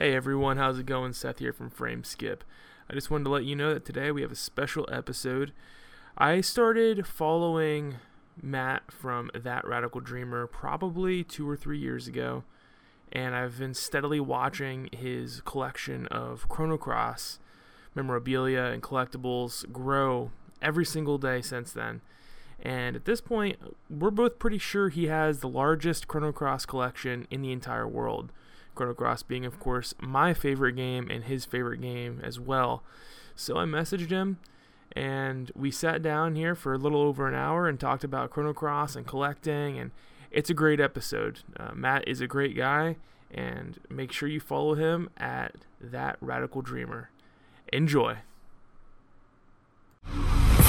Hey everyone, how's it going? Seth here from Frame Skip. I just wanted to let you know that today we have a special episode. I started following Matt from That Radical Dreamer probably two or three years ago, and I've been steadily watching his collection of Chrono Cross memorabilia and collectibles grow every single day since then. And at this point, we're both pretty sure he has the largest Chrono Cross collection in the entire world. Chrono Cross being, of course, my favorite game and his favorite game as well. So I messaged him and we sat down here for a little over an hour and talked about Chrono Cross and collecting. And it's a great episode. Uh, Matt is a great guy, and make sure you follow him at That Radical Dreamer. Enjoy.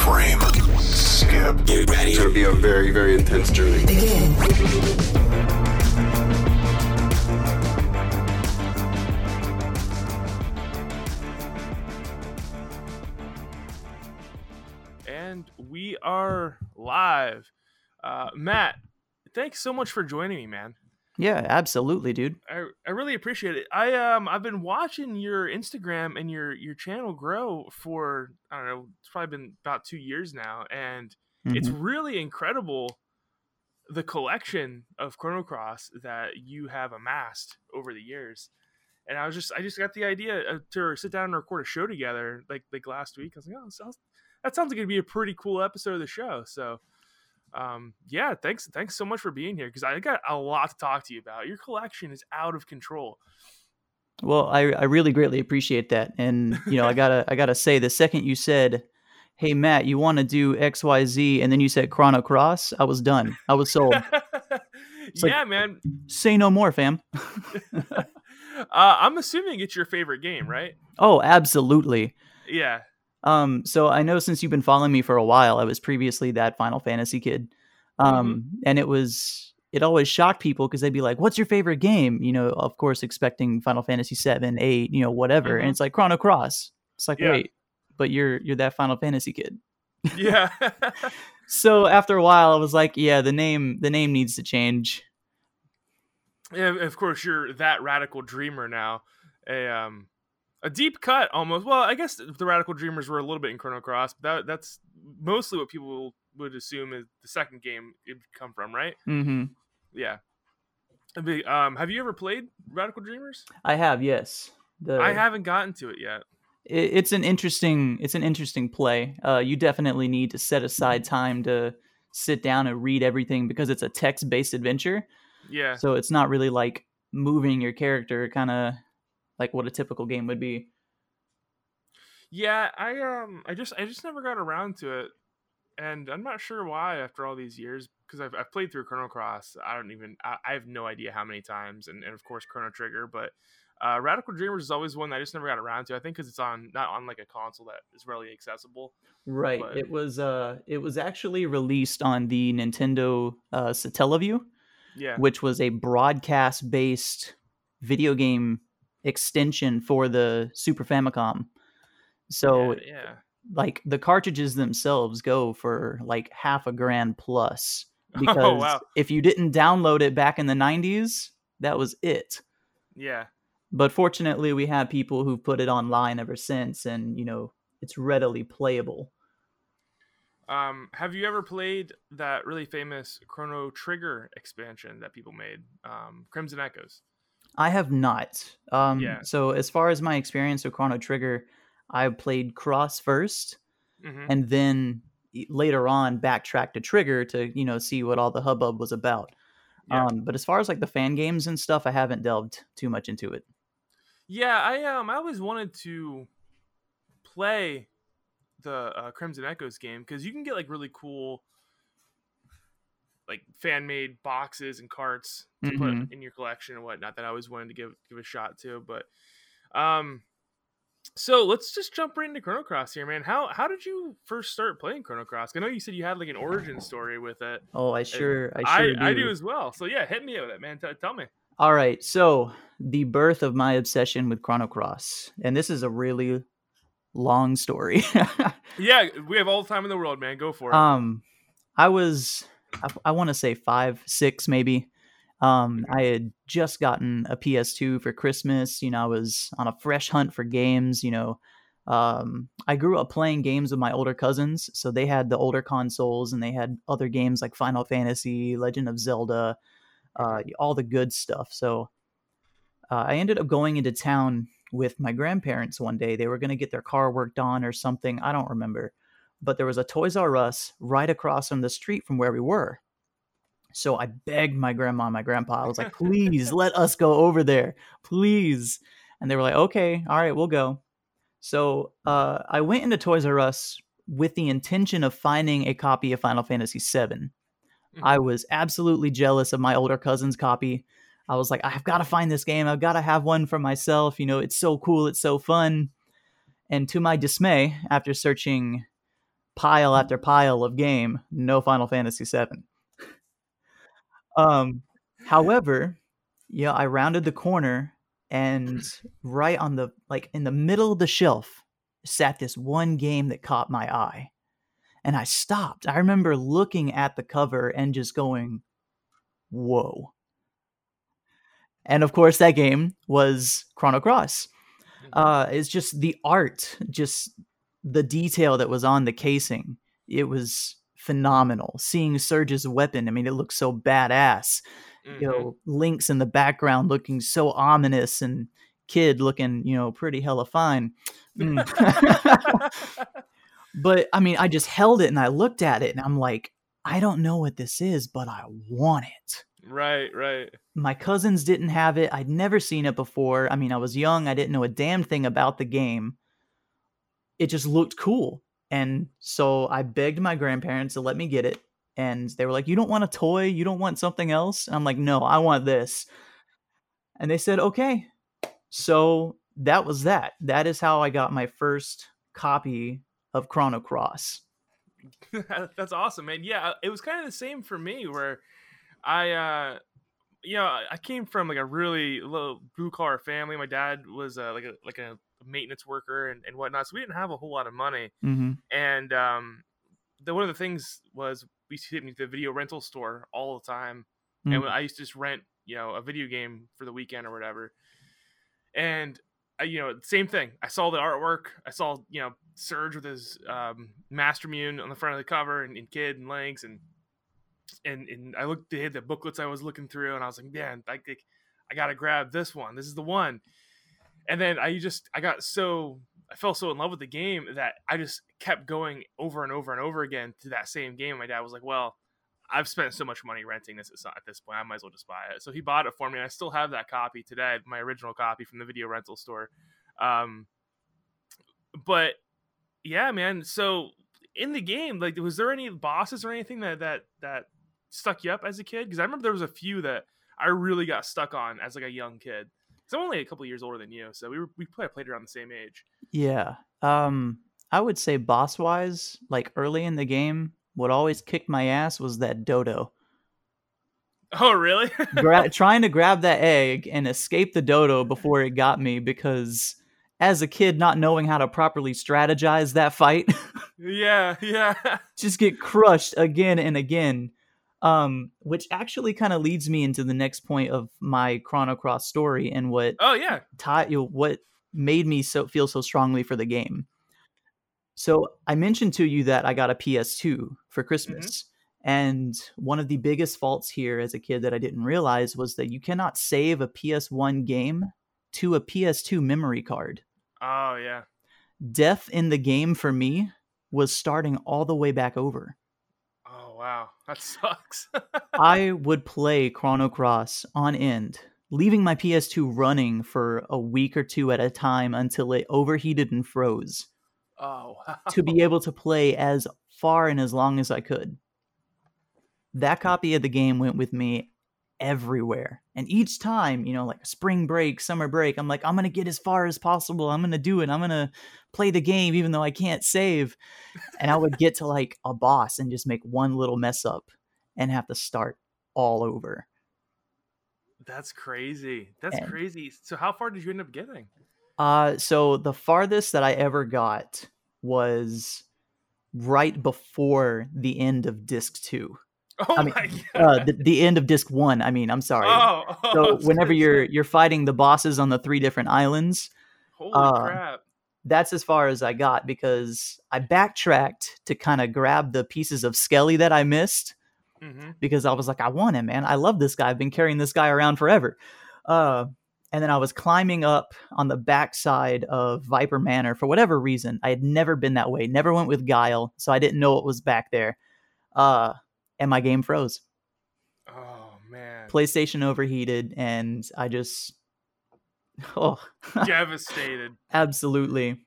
Frame. Skip. Get ready. It's going to be a very, very intense journey. Begin. We are live. Uh, Matt, thanks so much for joining me, man. Yeah, absolutely, dude. I, I really appreciate it. I um I've been watching your Instagram and your your channel grow for I don't know it's probably been about two years now, and it's Mhm. really incredible the collection of Chrono Cross that you have amassed over the years. And I was just I just got the idea uh, to sit down and record a show together like like last week. I was like, oh, sounds, that sounds like it'd be a pretty cool episode of the show. So um yeah thanks thanks so much for being here because i got a lot to talk to you about your collection is out of control Well, I, I really greatly appreciate that, and you know, I gotta I gotta say, the second you said, "Hey Matt, you want to do X Y Z," and then you said Chrono Cross, I was done. I was sold. like- yeah man say no more, fam. uh, i'm assuming it's your favorite game right Oh, absolutely. yeah Um, so I know since you've been following me for a while, I was previously that Final Fantasy kid. Um, and it was it always shocked people because they'd be like, "What's your favorite game?" You know, of course, expecting Final Fantasy seven, eight, you know, whatever. Mhm. And it's like Chrono Cross. It's like, Yeah. wait, but you're you're that Final Fantasy kid. yeah So after a while, I was like, yeah, the name the name needs to change. yeah of course you're that radical dreamer now a um a deep cut almost well i guess the radical dreamers were a little bit in chrono cross but that, that's mostly what people would assume is the second game it would come from right Mm-hmm. yeah um have you ever played radical dreamers I have, yes. The, I haven't gotten to it yet. it- it's an interesting it's an interesting play. Uh, you definitely need to set aside time to sit down and read everything because it's a text based adventure. Yeah. So it's not really like moving your character, kind of like what a typical game would be. Yeah, I um I just I just never got around to it. And I'm not sure why after all these years because I've, I've played through Chrono Cross. I don't even I, I have no idea how many times and, and of course Chrono Trigger, but uh, Radical Dreamers is always one that I just never got around to. I think because it's on not on like a console that is readily accessible. Right. But- It was uh it was actually released on the Nintendo uh Satellaview, Yeah. which was a broadcast based video game extension for the Super Famicom. So yeah, yeah. like the cartridges themselves go for like half a grand plus because Oh, wow. if you didn't download it back in the 90s, that was it. Yeah. But fortunately, we have people who've put it online ever since and, you know, it's readily playable. Um, have you ever played that really famous Chrono Trigger expansion that people made? Um, Crimson Echoes. I have not. Um, Yeah. So, as far as my experience with Chrono Trigger, I played Cross first, hmm and then later on backtracked to Trigger to you know see what all the hubbub was about. Yeah. Um, but as far as like the fan games and stuff, I haven't delved too much into it. Yeah, I um I always wanted to play the uh, Crimson Echoes game because you can get like really cool like fan made boxes and carts to Mhm. put in your collection and whatnot that I always wanted to give give a shot to. But um so let's just jump right into Chrono Cross here, man. How how did you first start playing Chrono Cross? I know you said you had like an origin story with it. Oh, I sure, I I, sure I do as well. So yeah, hit me with it, man. T- tell me. All right, so the birth of my obsession with Chrono Cross, and this is a really long story. Yeah, we have all the time in the world, man. Go for it. um, I was, I, I want to say five, six, maybe. Um, I had just gotten a PS2 for Christmas. You know, I was on a fresh hunt for games. You know, um, I grew up playing games with my older cousins, so they had the older consoles and they had other games like Final Fantasy, Legend of Zelda, uh, all the good stuff. So uh, I ended up going into town with my grandparents one day. They were going to get their car worked on or something. I don't remember. But there was a Toys R Us right across from the street from where we were. So I begged my grandma and my grandpa. I was like, please let us go over there. Please. And they were like, okay, all right, we'll go. So uh, I went into Toys R Us with the intention of finding a copy of Final Fantasy VII. Mm-hmm. I was absolutely jealous of my older cousin's copy. I was like, I've got to find this game. I've got to have one for myself. You know, it's so cool. It's so fun. And to my dismay, after searching pile after pile of game, no Final Fantasy VII. um, however, yeah, I rounded the corner and right on the like in the middle of the shelf sat this one game that caught my eye. And I stopped. I remember looking at the cover and just going, "Whoa." And of course, that game was Chrono Cross. Uh, it's just the art, just the detail that was on the casing. It was phenomenal. Seeing Serge's weapon, I mean, it looked so badass. You Mhm. know, Lynx's in the background looking so ominous, and Kid looking, you know, pretty hella fine. Mm. but I mean, I just held it and I looked at it, and I'm like, I don't know what this is, but I want it right, right. my cousins didn't have it. I'd never seen it before. I mean, I was young. I didn't know a damn thing about the game. It just looked cool. And so I begged my grandparents to let me get it. And they were like, You don't want a toy? You don't want something else? And I'm like, No, I want this. And they said, Okay. So that was that. That is how I got my first copy of Chrono Cross. That's awesome, man. Yeah, it was kind of the same for me where I uh you know, I came from like a really low blue collar family. My dad was uh, like a like a maintenance worker and, and whatnot, so we didn't have a whole lot of money. Mm-hmm. And um, the one of the things was we used to hit me the video rental store all the time, Mm. and I used to just rent you know a video game for the weekend or whatever. And I, you know, same thing. I saw the artwork. I saw you know Serge with his um, Mastermune on the front of the cover, and, and Kid and Lynx, and and and I looked at the booklets I was looking through, and I was like, man, I think I gotta grab this one. This is the one. And then I just I got so I fell so in love with the game that I just kept going over and over and over again to that same game. My dad was like, well. I've spent so much money renting this at this point. I might as well just buy it. So he bought it for me, and I still have that copy today, my original copy from the video rental store. Um, but yeah, man. So in the game, like, was there any bosses or anything that that that stuck you up as a kid? Because I remember there was a few that I really got stuck on as like a young kid. Because I'm only a couple years older than you, so we were we probably played around the same age. Yeah. Um I would say boss wise, like early in the game, what always kicked my ass was that dodo. Oh, really? Gra- trying to grab that egg and escape the dodo before it got me because as a kid not knowing how to properly strategize that fight, yeah, yeah. just get crushed again and again. Um, which actually kind of leads me into the next point of my Chrono Cross story and what Oh, yeah. ti- you what made me so feel so strongly for the game. So I mentioned to you that I got a PS2 for Christmas. And one of the biggest faults here as a kid that I didn't realize was that you cannot save a PS1 game to a PS2 memory card. Oh, yeah. Death in the game for me was starting all the way back over. Wow. That sucks. I would play Chrono Cross on end, leaving my PS2 running for a week or two at a time until it overheated and froze oh, wow. to be able to play as far and as long as I could. That hmm. copy of the game went with me everywhere. And each time, you know, like spring break, summer break, I'm like, I'm going to get as far as possible. I'm going to do it. I'm going to play the game even though I can't save. And I would get to like a boss and just make one little mess up and have to start all over. That's crazy. That's And- crazy. So, how far did you end up getting? Uh, so the farthest that I ever got was right before the end of disc two. Oh I mean, my god. uh, the, the end of disc one. I mean, I'm sorry. Oh, oh, so whenever you're you're fighting the bosses on the three different islands, holy uh, crap. that's as far as I got because I backtracked to kind of grab the pieces of Skelly that I missed hmm because I was like, I want him, man. I love this guy. I've been carrying this guy around forever. Uh, and then I was climbing up on the backside of Viper Manor for whatever reason. I had never been that way, never went with Guile, so I didn't know what was back there. Uh, and my game froze. Oh man. PlayStation overheated, and I just, oh, Devastated. absolutely.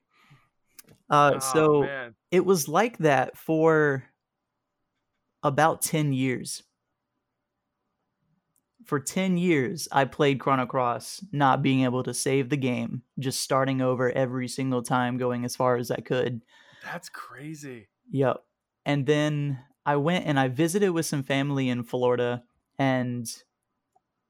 Uh, oh, so man. it was like that for about 10 years. For 10 years, I played Chrono Cross, not being able to save the game, just starting over every single time, going as far as I could. That's crazy. Yep. And then I went and I visited with some family in Florida, and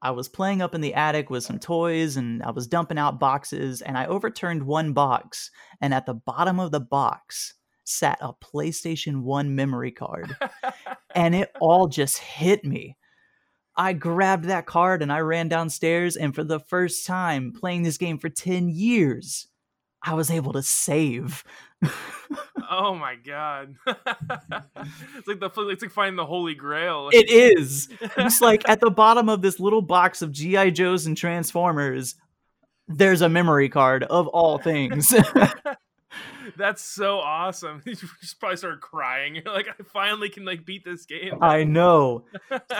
I was playing up in the attic with some toys, and I was dumping out boxes, and I overturned one box, and at the bottom of the box sat a PlayStation 1 memory card and it all just hit me. I grabbed that card and I ran downstairs, and for the first time playing this game for 10 years, I was able to save. Oh my god. it's like the it's like finding the holy grail. it is. it's like at the bottom of this little box of G.I. Joes and Transformers, there's a memory card of all things. That's so awesome. You just probably started crying. You're like, I finally can like beat this game. I know.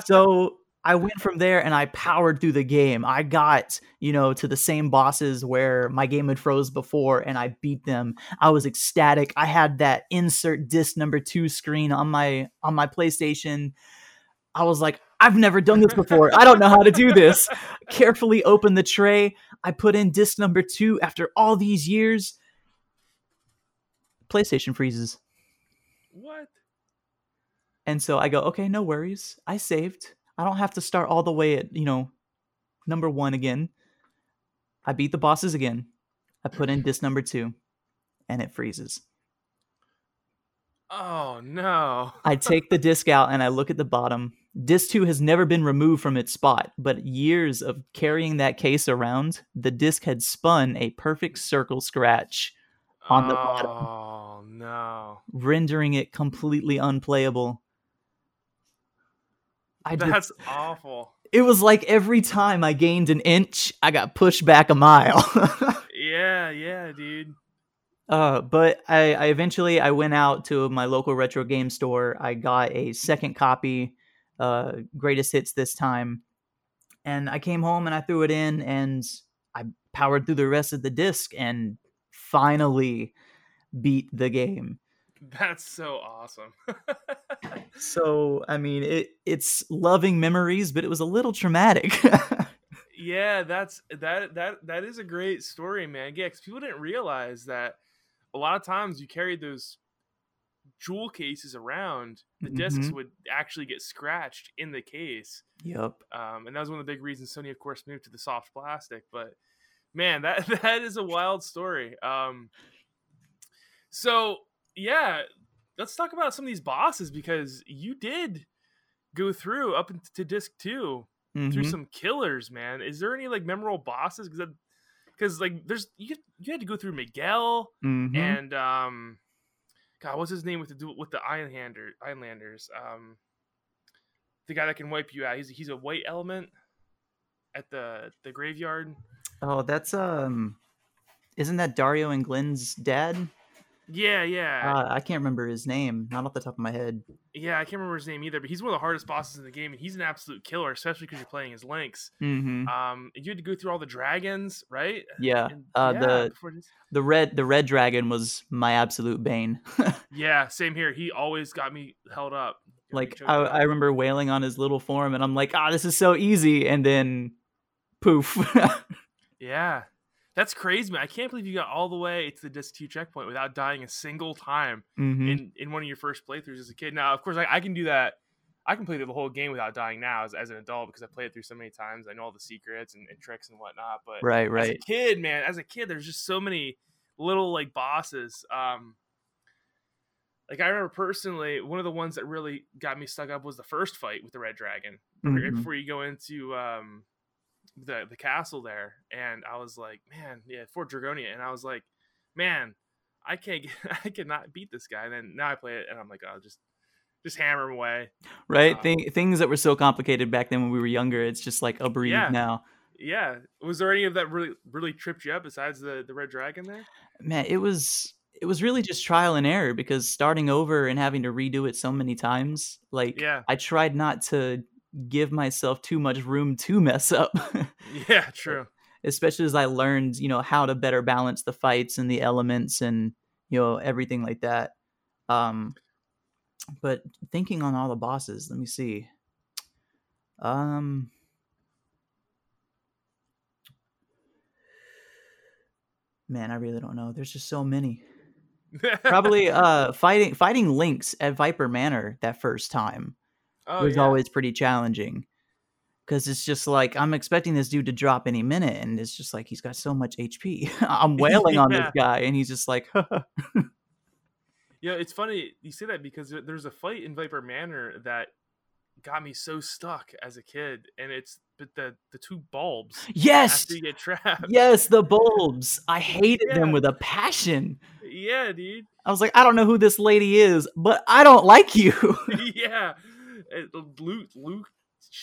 So I went from there and I powered through the game. I got, you know, to the same bosses where my game had froze before and I beat them. I was ecstatic. I had that insert disc number 2 screen on my on my PlayStation. I was like, I've never done this before. I don't know how to do this. Carefully opened the tray. I put in disc number 2 after all these years. PlayStation freezes. What? And so I go, okay, no worries. I saved. I don't have to start all the way at, you know, number one again. I beat the bosses again. I put in disc number two and it freezes. Oh no. I take the disc out and I look at the bottom. Disc two has never been removed from its spot, but years of carrying that case around, the disc had spun a perfect circle scratch, on the bottom. Oh no. rendering it completely unplayable. I That's awful. it was like every time I gained an inch, I got pushed back a mile. Yeah, yeah, dude. uh, but I, I eventually I went out to my local retro game store. I got a second copy, uh, greatest hits this time, and I came home and I threw it in and I powered through the rest of the disc and finally beat the game. That's so awesome. So I mean, it it's loving memories, but it was a little traumatic. yeah, that's that that that is a great story, man. Yeah, because people didn't realize that a lot of times you carried those jewel cases around, the discs Mhm. would actually get scratched in the case. yep. um, and that was one of the big reasons Sony, of course, moved to the soft plastic. But man, that that is a wild story. Um, so yeah, let's talk about some of these bosses because you did go through up into disc 2 through Mhm. some killers, man. Is there any like memorable bosses? Because because like there's you you had to go through Miguel Mhm. and um, God, what's his name with the with the Einlanzer Einlanzers? Um, the guy that can wipe you out. He's he's a white element at the the graveyard. Oh, that's um, isn't that Dario and Glenn's dad? Yeah, yeah, Uh, I can't remember his name, not off the top of my head. yeah. I can't remember his name either, but he's one of the hardest bosses in the game, and he's an absolute killer, especially because you're playing as Lynx. Mm-hmm. Um, you had to go through all the dragons, right? Yeah. And- Uh, yeah, the this- the red the red dragon was my absolute bane. yeah, same here. He always got me held up. Got like I, up. I remember wailing on his little form, and I'm like, ah, this is so easy, and then poof. Yeah. That's crazy, man. I can't believe you got all the way to the disc two checkpoint without dying a single time hmm in, in one of your first playthroughs as a kid. Now, of course, I, I can do that. I can play through the whole game without dying now as, as an adult because I played it through so many times. I know all the secrets and, and tricks and whatnot. But Right, as a right. kid, man, as a kid, there's just so many little like bosses. Um, like I remember personally, one of the ones that really got me stuck up was the first fight with the red dragon. Right Mhm. Before you go into um the the castle there, and I was like, man, yeah, Fort Dragonia, and I was like, man, I can't get, I cannot beat this guy. And then now I play it, and I'm like, oh, just just hammer him away. right? Uh, Thing, things that were so complicated back then when we were younger, it's just like a breeze Yeah. now. Yeah, was there any of that really really tripped you up besides the the red dragon there? Man, it was it was really just trial and error because starting over and having to redo it so many times, like Yeah. I tried not to give myself too much room to mess up. Yeah, true. Especially as I learned, you know, how to better balance the fights and the elements and you know everything like that. Um but thinking on all the bosses, let me see. Um Man, I really don't know. There's just so many. Probably uh fighting fighting Lynx at Viper Manor that first time oh, was yeah. always pretty challenging. Cause it's just like I'm expecting this dude to drop any minute, and it's just like he's got so much HP. I'm wailing on this guy, and he's just like, Yeah, it's funny you say that because there's a fight in Viper Manor that got me so stuck as a kid, and it's but the the two bulbs "Yes, after you get trapped. yes, the bulbs. I hated them with a passion. yeah, dude. I was like, I don't know who this lady is, but I don't like you. yeah, Luke Luke.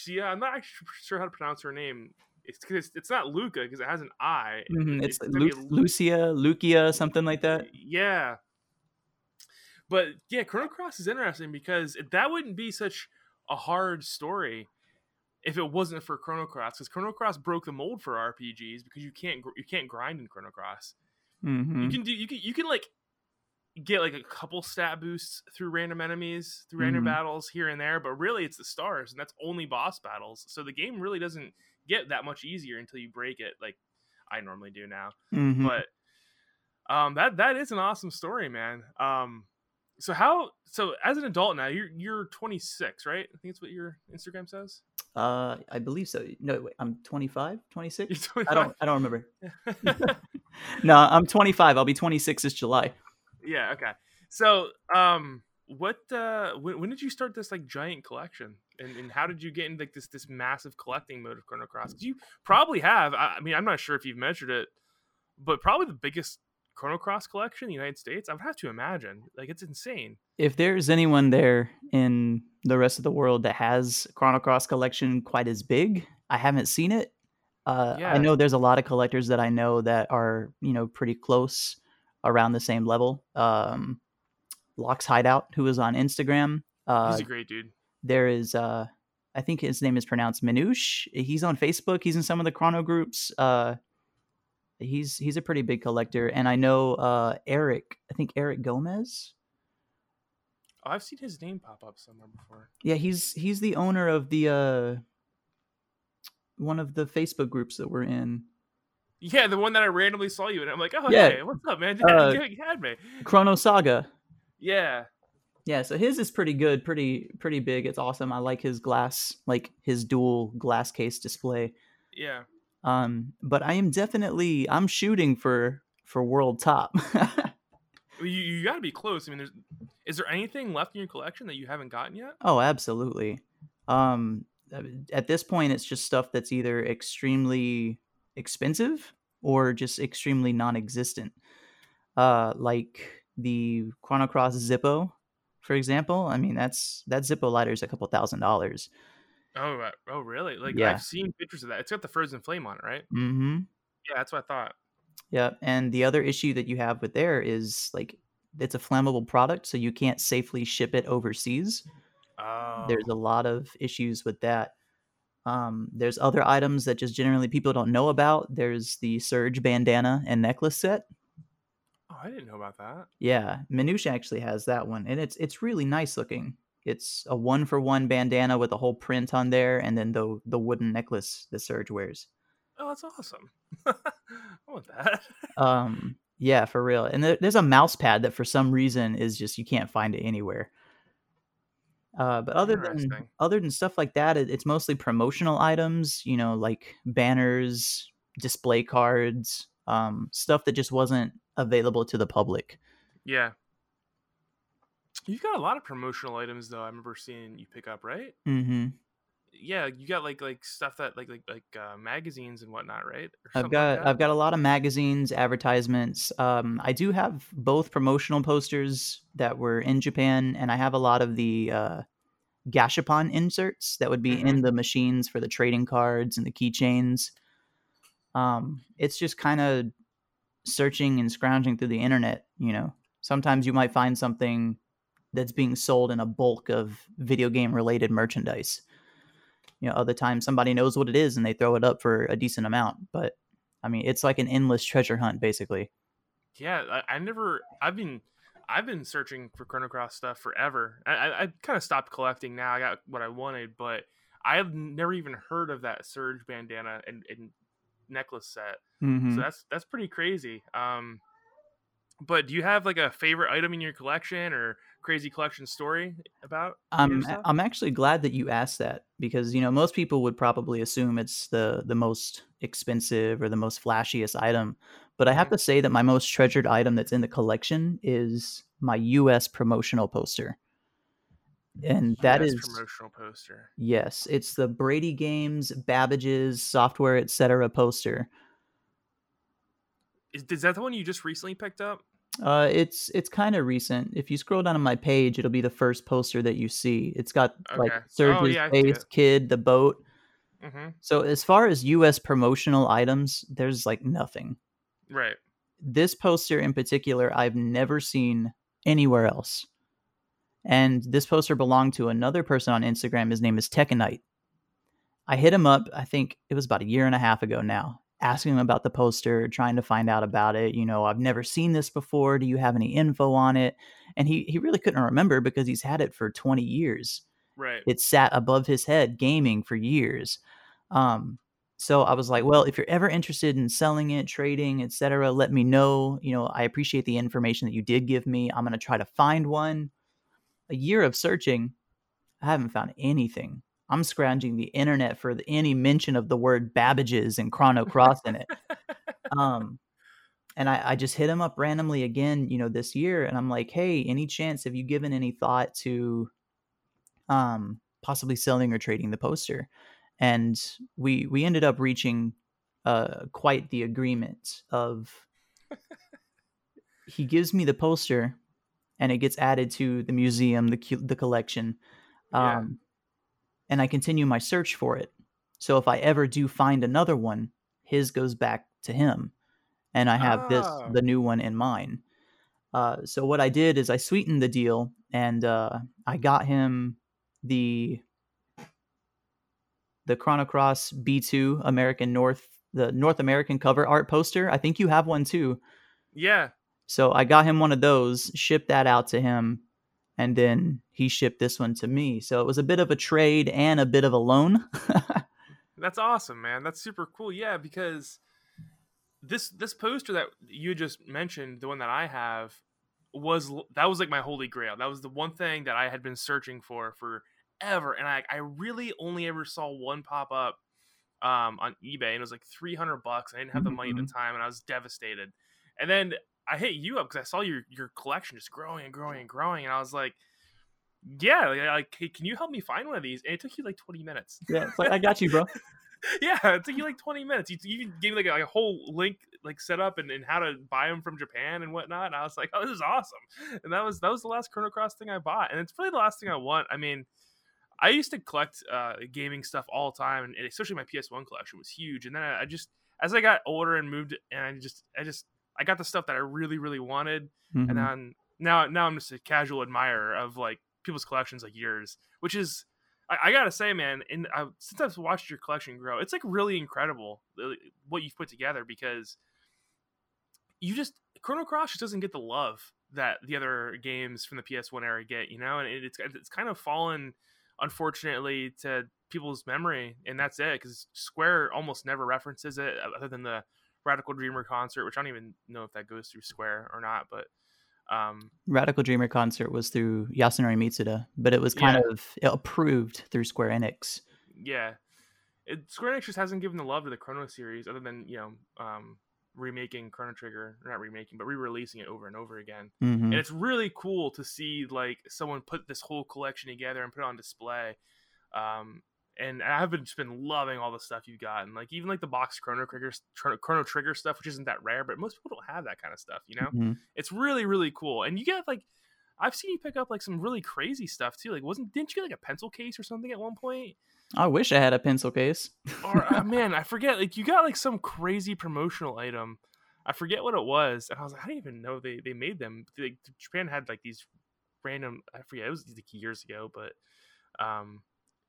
Yeah, I'm not actually sure how to pronounce her name. It's because it's, not Luca because it has an I. Mhm, It's gonna Lu- Luccia, Luccia, something like that. Yeah. But yeah, Chrono Cross is interesting because that wouldn't be such a hard story if it wasn't for Chrono Cross. Because Chrono Cross broke the mold for RPGs because you can't you can't grind in Chrono Cross. hmm You can do you can you can like get like a couple stat boosts through random enemies through random Mhm. battles here and there, but really it's the stars and that's only boss battles. So the game really doesn't get that much easier until you break it, like I normally do now hmm but um that that is an awesome story man um so how so as an adult now you're you're 26 right i think it's what your instagram says Uh, I believe so. No, wait, I'm 25, 26. 25 I don't. I don't remember. No, I'm 25. I'll be 26 this July. Yeah okay. So um what uh when, when did you start this like giant collection? And, and how did you get into like this this massive collecting mode of chrono cross? You probably have I, I mean i'm not sure if you've measured it but probably the biggest chrono cross collection in the united states i would have to imagine. Like it's insane. If there's anyone there in the rest of the world that has Chrono Cross collection quite as big, I haven't seen it. Uh, Yeah. I know there's a lot of collectors that I know that are you know pretty close around the same level. Um, Locks Hideout, who is on Instagram. Uh, he's a great dude there is uh i think his name is pronounced Minouche. he's on facebook he's in some of the chrono groups uh he's he's a pretty big collector and i know uh eric i think eric gomez Oh, I've seen his name pop up somewhere before. yeah he's he's the owner of the uh one of the facebook groups that we're in Yeah, the one that I randomly saw you, and I'm like, oh, Yeah. hey, what's up, man? Uh, you you had me. chrono saga Yeah, yeah so his is pretty good pretty pretty big it's awesome i like his glass like his dual glass case display yeah. um but i am definitely i'm shooting for for world top You you got to be close. I mean, there's is there anything left in your collection that you haven't gotten yet? Oh, absolutely. Um, uh, at this point, it's just stuff that's either extremely expensive or just extremely non-existent. Uh, like the Chrono Cross Zippo, for example. I mean, that's that Zippo lighter is a couple thousand dollars. Oh, right. oh, really? Like Yeah. I've seen pictures of that. It's got the frozen flame on it, right? Mm-hmm. Yeah, that's what I thought. Yeah, and the other issue that you have with there is like it's a flammable product, so you can't safely ship it overseas. Oh, there's a lot of issues with that um, there's other items that just generally people don't know about there's the serge bandana and necklace set oh, I didn't know about that. yeah Minouche actually has that one and it's it's really nice looking it's a one for one bandana with a whole print on there and then the the wooden necklace that serge wears Oh, that's awesome. I want that. um yeah for real and there, there's a mouse pad that for some reason is just you can't find it anywhere uh but other than other than stuff like that it, it's mostly promotional items you know like banners display cards um stuff that just wasn't available to the public Yeah. You've got a lot of promotional items though. I remember seeing you pick up, right? Mm-hmm. Yeah, you got like like stuff that like like like uh, magazines and whatnot, right? I've got like? I've got a lot of magazines, advertisements. Um, I do have both promotional posters that were in Japan, and I have a lot of the uh, Gashapon inserts that would be Mhm. in the machines for the trading cards and the keychains. Um, it's just kind of searching and scrounging through the internet. You know, sometimes you might find something that's being sold in a bulk of video game related merchandise. You know, other times somebody knows what it is and they throw it up for a decent amount. But I mean, it's like an endless treasure hunt, basically. Yeah, I, I never. I've been, I've been searching for Chrono Cross stuff forever. I, I, I kind of stopped collecting now. I got what I wanted, but I've never even heard of that Serge bandana and, and necklace set. Mhm. So that's that's pretty crazy. Um, but do you have like a favorite item in your collection or crazy collection story about? stuff? I'm actually glad that you asked that because you know most people would probably assume it's the the most expensive or the most flashiest item, but I have to say that my most treasured item that's in the collection is my U.S. promotional poster, and that US is promotional poster. yes, it's the Brady Games, Babbage's software, etc. poster. Is, is that the one you just recently picked up? Uh, it's it's kind of recent. If you scroll down on my page, it'll be the first poster that you see. It's got like Okay. Oh, yeah, face, kid, the boat. Mm-hmm. So as far as US promotional items, there's like nothing. Right. This poster in particular, I've never seen anywhere else. And this poster belonged to another person on Instagram. His name is Tekanite. I hit him up, I think it was about a year and a half ago now, asking him about the poster, trying to find out about it. You know, I've never seen this before. Do you have any info on it? And he he really couldn't remember because he's had it for 20 years Right. it sat above his head gaming for years um so i was like well if you're ever interested in selling it trading etc let me know you know i appreciate the information that you did give me i'm going to try to find one a year of searching i haven't found anything i'm scrounging the internet for the, any mention of the word babbages and chrono cross in it. Um and I, I just hit him up randomly again you know this year and i'm like hey any chance have you given any thought to um possibly selling or trading the poster? And we we ended up reaching uh quite the agreement of he gives me the poster and it gets added to the museum the the collection. Um and i continue my search for it so if i ever do find another one his goes back to him and i have this Oh. the new one in mine uh, so what I did is I sweetened the deal and uh, I got him the the Chrono Cross B2 American North the North American cover art poster. I think you have one too. Yeah. So I got him one of those, shipped that out to him, and then he shipped this one to me. So it was a bit of a trade and a bit of a loan. That's awesome, man. That's super cool. Yeah, because this this poster that you just mentioned, the one that I have, was that was like my holy grail. That was the one thing that I had been searching for forever, and I I really only ever saw one pop up um, on eBay, and it was like three hundred bucks. I didn't have the money at the time, and I was devastated. And then I hit you up because I saw your your collection just growing and growing and growing, and I was like. Yeah, like, like, hey, can you help me find one of these? And it took you like 20 minutes. yeah, it's like I got you, bro. yeah, it took you like 20 minutes. You, you gave me like a, a whole link like set up and, and how to buy them from Japan and whatnot. And I was like, oh, this is awesome. And that was that was the last Chrono Cross thing I bought. And it's really the last thing I want. I mean, I used to collect uh, gaming stuff all the time, and especially my PS1 collection was huge. And then I, I just, as I got older and moved, and I just, I just, I got the stuff that I really, really wanted, Mhm. and then now, now I'm just a casual admirer of like people's collections like yours, which is, I, I gotta say, man, and I, since I've watched your collection grow, it's like really incredible uh, what you've put together because you just Chrono Cross just doesn't get the love that the other games from the PS1 era get, you know, and it, it's it's kind of fallen, unfortunately, to people's memory, and that's it because Square almost never references it other than the Radical Dreamer concert, which I don't even know if that goes through Square or not, but um, Radical Dreamer concert was through Yasunori Mitsuda, but it was kind Yeah. of approved through Square Enix. yeah, it, Square Enix just hasn't given the love to the Chrono series, other than you know, um, remaking Chrono Trigger, not remaking, but re-releasing it over and over again. hmm And it's really cool to see like someone put this whole collection together and put it on display. Um, and I've been just been loving all the stuff you've gotten, like even like the box Chrono Trigger, Chrono, Trigger stuff, which isn't that rare, but most people don't have that kind of stuff, you know. Mhm. It's really really cool, and you get like. I've seen you pick up like some really crazy stuff too. Like, wasn't didn't you get like a pencil case or something at one point? I wish I had a pencil case. or uh, man, I forget. Like you got like some crazy promotional item. I forget what it was, and I was like, I didn't even know they they made them. Like Japan had like these random. I forget. It was like years ago, but um,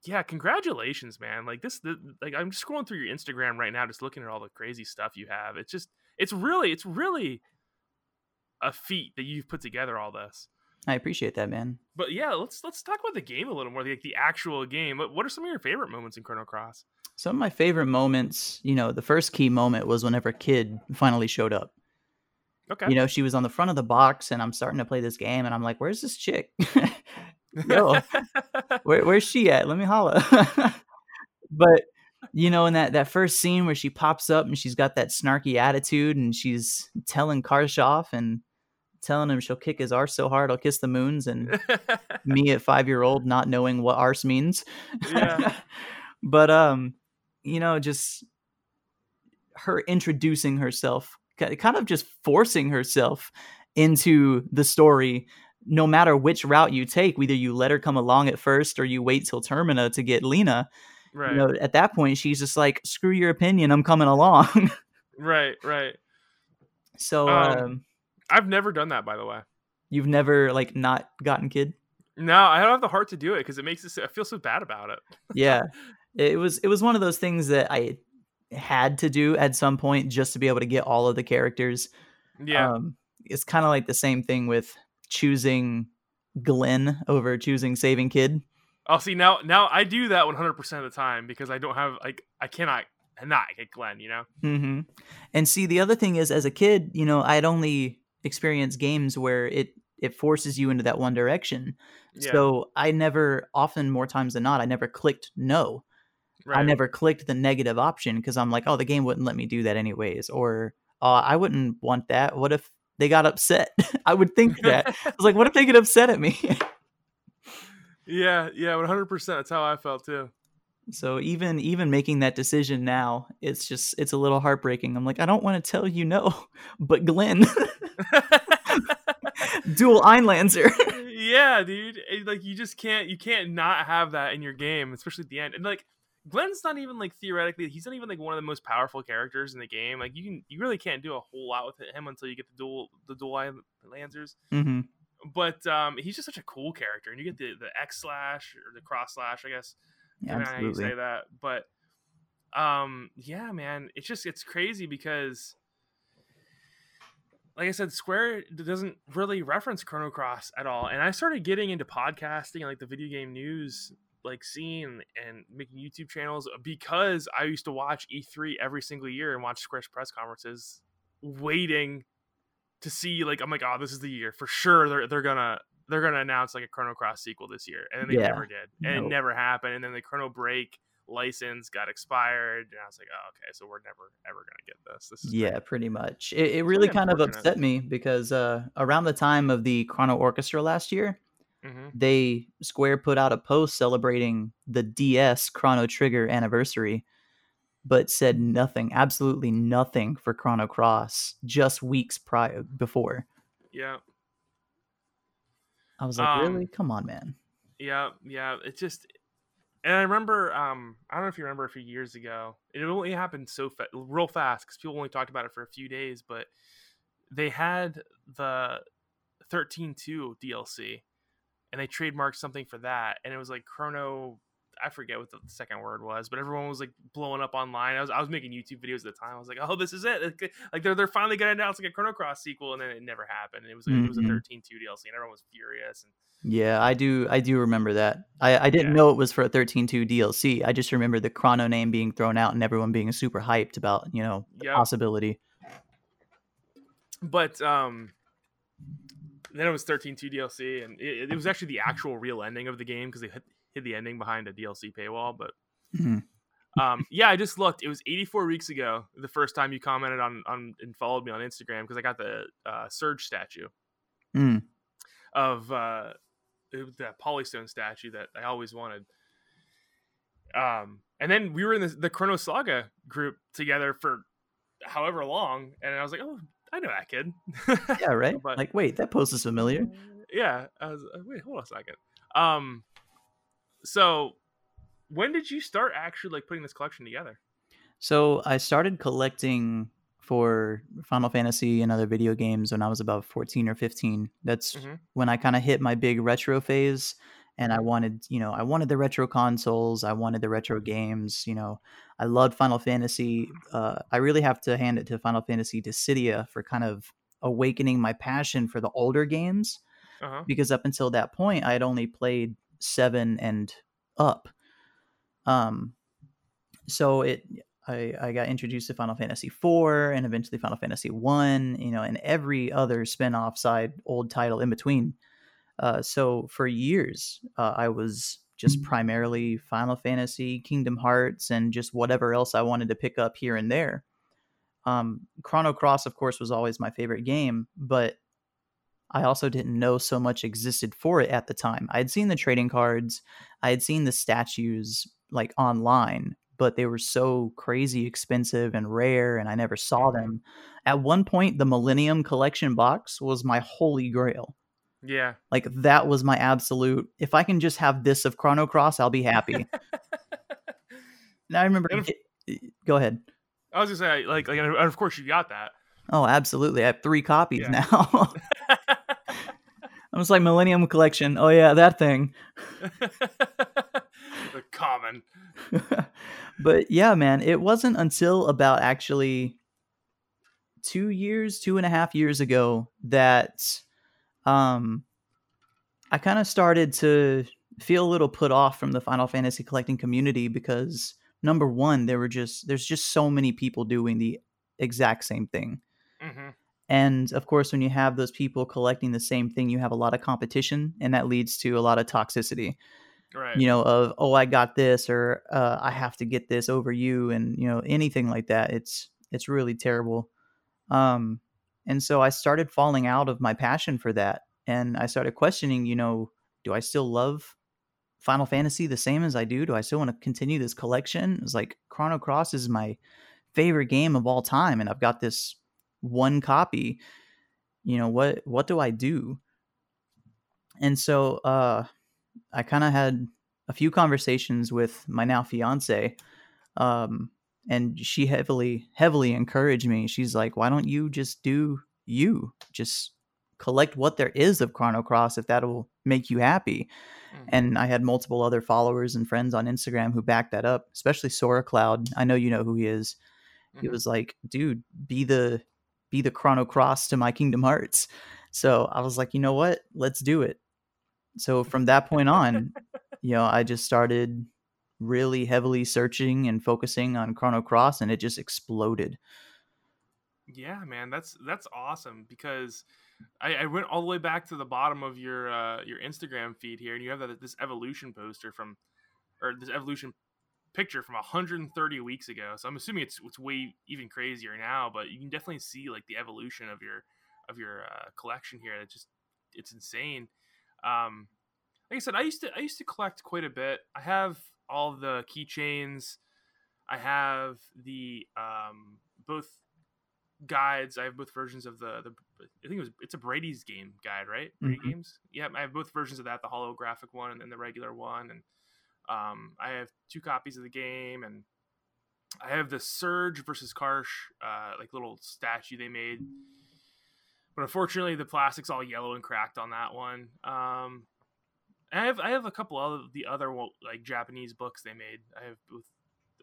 yeah. Congratulations, man. Like this. The, like I'm just scrolling through your Instagram right now, just looking at all the crazy stuff you have. It's just, it's really, it's really a feat that you've put together all this. I appreciate that, man. But yeah, let's let's talk about the game a little more, like the actual game. What what are some of your favorite moments in Chrono Cross? Some of my favorite moments, you know, the first key moment was whenever Kid finally showed up. Okay. You know, she was on the front of the box, and I'm starting to play this game, and I'm like, "Where's this chick? Yo, where, where's she at? Let me holla." but you know, in that that first scene where she pops up and she's got that snarky attitude, and she's telling Karsh off and telling him she'll kick his arse so hard I'll kiss the moons, and me at five year old not knowing what arse means. Yeah. but um, you know, just her introducing herself, kind of just forcing herself into the story. No matter which route you take, whether you let her come along at first or you wait till Termina to get Leena, right. you know, at that point she's just like, "Screw your opinion, I'm coming along." right. Right. so, Um, um, I've never done that, by the way. you've never like not gotten kid? No, I don't have the heart to do it because it makes it. I feel so bad about it. yeah it was it was one of those things that i had to do at some point just to be able to get all of the characters Yeah. um it's kind of like the same thing with choosing glenn over choosing saving kid oh, see now, now I do that 100 percent of the time because I don't have like I cannot not get Glenn. You know. Mm-hmm. and see the other thing is as a kid you know i'd only experienced games where it it forces you into that one direction Yeah. so i never often more times than not i never clicked no right. I never clicked the negative option because I'm like, oh, the game wouldn't let me do that anyways, or uh, I wouldn't want that. What if they got upset? I would think that. I was like, what if they get upset at me? yeah. Yeah. 100. percent That's how I felt too. so even even making that decision now, it's just it's a little heartbreaking. I'm like, I don't want to tell you no, but Glenn, dual Einlanzer. yeah, dude. Like you just can't you can't not have that in your game, especially at the end. And like Glenn's not even like theoretically he's not even like one of the most powerful characters in the game. Like you can you really can't do a whole lot with him until you get the dual the dual eye lancers. hmm But um he's just such a cool character and you get the the X slash or the cross slash, I guess. depending on how you say that. But um yeah, man, it's just it's crazy because like I said, Square doesn't really reference Chrono Cross at all. And I started getting into podcasting and like the video game news like scene and making YouTube channels because I used to watch E3 every single year and watch Square's press conferences waiting to see like I'm like, oh, this is the year for sure they're they're gonna they're gonna announce like a Chrono Cross sequel this year. And then they Yeah. never did. And Nope. it never happened. And then the Chrono Break license got expired. And I was like, oh, okay, so we're never ever gonna get this. This is Yeah, pretty much. It, it really kind of upset me because uh, around the time of the Chrono Orchestra last year, Mhm. they Square put out a post celebrating the DS Chrono Trigger anniversary, but said nothing, absolutely nothing for Chrono Cross just weeks prior before. Yeah. I was like, Um, really? Come on, man. Yeah, yeah. It just, and I remember. Um, I don't know if you remember a few years ago. It only happened so fa- real fast because people only talked about it for a few days. But they had the thirteen two DLC, and they trademarked something for that, and it was like Chrono. I forget what the second word was, but everyone was like blowing up online. I was I was making YouTube videos at the time. I was like, "Oh, this is it! Like, Like they're they're finally gonna announce like a Chrono Cross sequel," and then it never happened. And it was it was a Mhm. thirteen two DLC, and everyone was furious. And Yeah, I do. I do remember that. I, I didn't Yeah. know it was for a 13.2 DLC. I just remember the Chrono name being thrown out and everyone being super hyped about you know the Yep. possibility. but um then it was 13.2 DLC, and it, it was actually the actual real ending of the game because they hid, hid the ending behind a DLC paywall. But Mhm. Um, yeah, I just looked. It was 84 weeks ago. The first time you commented on on and followed me on Instagram because I got the uh, Serge statue Mm. of uh, that Polystone statue that I always wanted. Um, and then we were in the, the Chrono Saga group together for however long, and I was like, oh, I know that kid. Yeah, right. But- like, wait, that post is familiar. yeah. I was uh, wait, hold on a second. Um, so when did you start actually like putting this collection together? So I started collecting for Final Fantasy and other video games when I was about 14 or 15. That's Mhm. when I kind of hit my big retro phase and I wanted, you know, I wanted the retro consoles, I wanted the retro games, you know. I loved Final Fantasy. Uh, I really have to hand it to Final Fantasy Dissidia for kind of awakening my passion for the older games Uh huh. because up until that point I had only played 7 and up. Um so it I, I got introduced to Final Fantasy IV and eventually Final Fantasy One, you know, and every other spin-off side old title in between. Uh, so for years, uh, I was just primarily Final Fantasy, Kingdom Hearts, and just whatever else I wanted to pick up here and there. Um, Chrono Cross, of course, was always my favorite game, but I also didn't know so much existed for it at the time. I had seen the trading cards, I had seen the statues like online, but they were so crazy expensive and rare, and I never saw them. At one point, the Millennium Collection box was my holy grail. Yeah. Like that was my absolute. If I can just have this of Chrono Cross, I'll be happy. and I remember. If- go ahead. I was gonna say like like and of course you got that. Oh, absolutely. I have three copies Yeah. now. I was like Millennium Collection. Oh yeah, that thing. the common. but yeah, man, it wasn't until about actually two years, two and a half years ago that um I kind of started to feel a little put off from the Final Fantasy collecting community because number one, there were just there's just so many people doing the exact same thing. hmm And of course, when you have those people collecting the same thing, you have a lot of competition, and that leads to a lot of toxicity Right. you know of oh i got this or uh, i have to get this over you and you know anything like that it's it's really terrible um and so i started falling out of my passion for that and i started questioning you know do i still love final fantasy the same as i do? Do i still want to continue this collection? It's like chrono cross is my favorite game of all time and i've got this one copy. You know what what do i do? And so uh I kind of had a few conversations with my now fiance, um, and she heavily, heavily encouraged me. She's like, "Why don't you just do you? Just collect what there is of Chrono Cross if that'll make you happy." Mhm. And I had multiple other followers and friends on Instagram who backed that up, especially Sora Cloud. I know you know who he is. He Mhm. was like, "Dude, be the be the Chrono Cross to my Kingdom Hearts." So I was like, "You know what? Let's do it." So from that point on, you know, I just started really heavily searching and focusing on Chrono Cross, and it just exploded. Yeah, man, that's that's awesome because I, I went all the way back to the bottom of your uh, your Instagram feed here, and you have that this evolution poster from, or this evolution picture from 130 weeks ago. So I'm assuming it's it's way even crazier now, but you can definitely see like the evolution of your of your uh, collection here. It just it's insane. Um, like I said, I used to I used to collect quite a bit. I have all the keychains. I have the um, both guides. I have both versions of the the. I think it was it's a Brady's game guide, right? Brady Mhm. games. Yeah, I have both versions of that, the holographic one and then the regular one, and um, I have two copies of the game, and I have the Serge versus Karsh, uh, like little statue they made. But unfortunately, the plastic's all yellow and cracked on that one. Um, I have I have a couple of the other like Japanese books they made. I have both.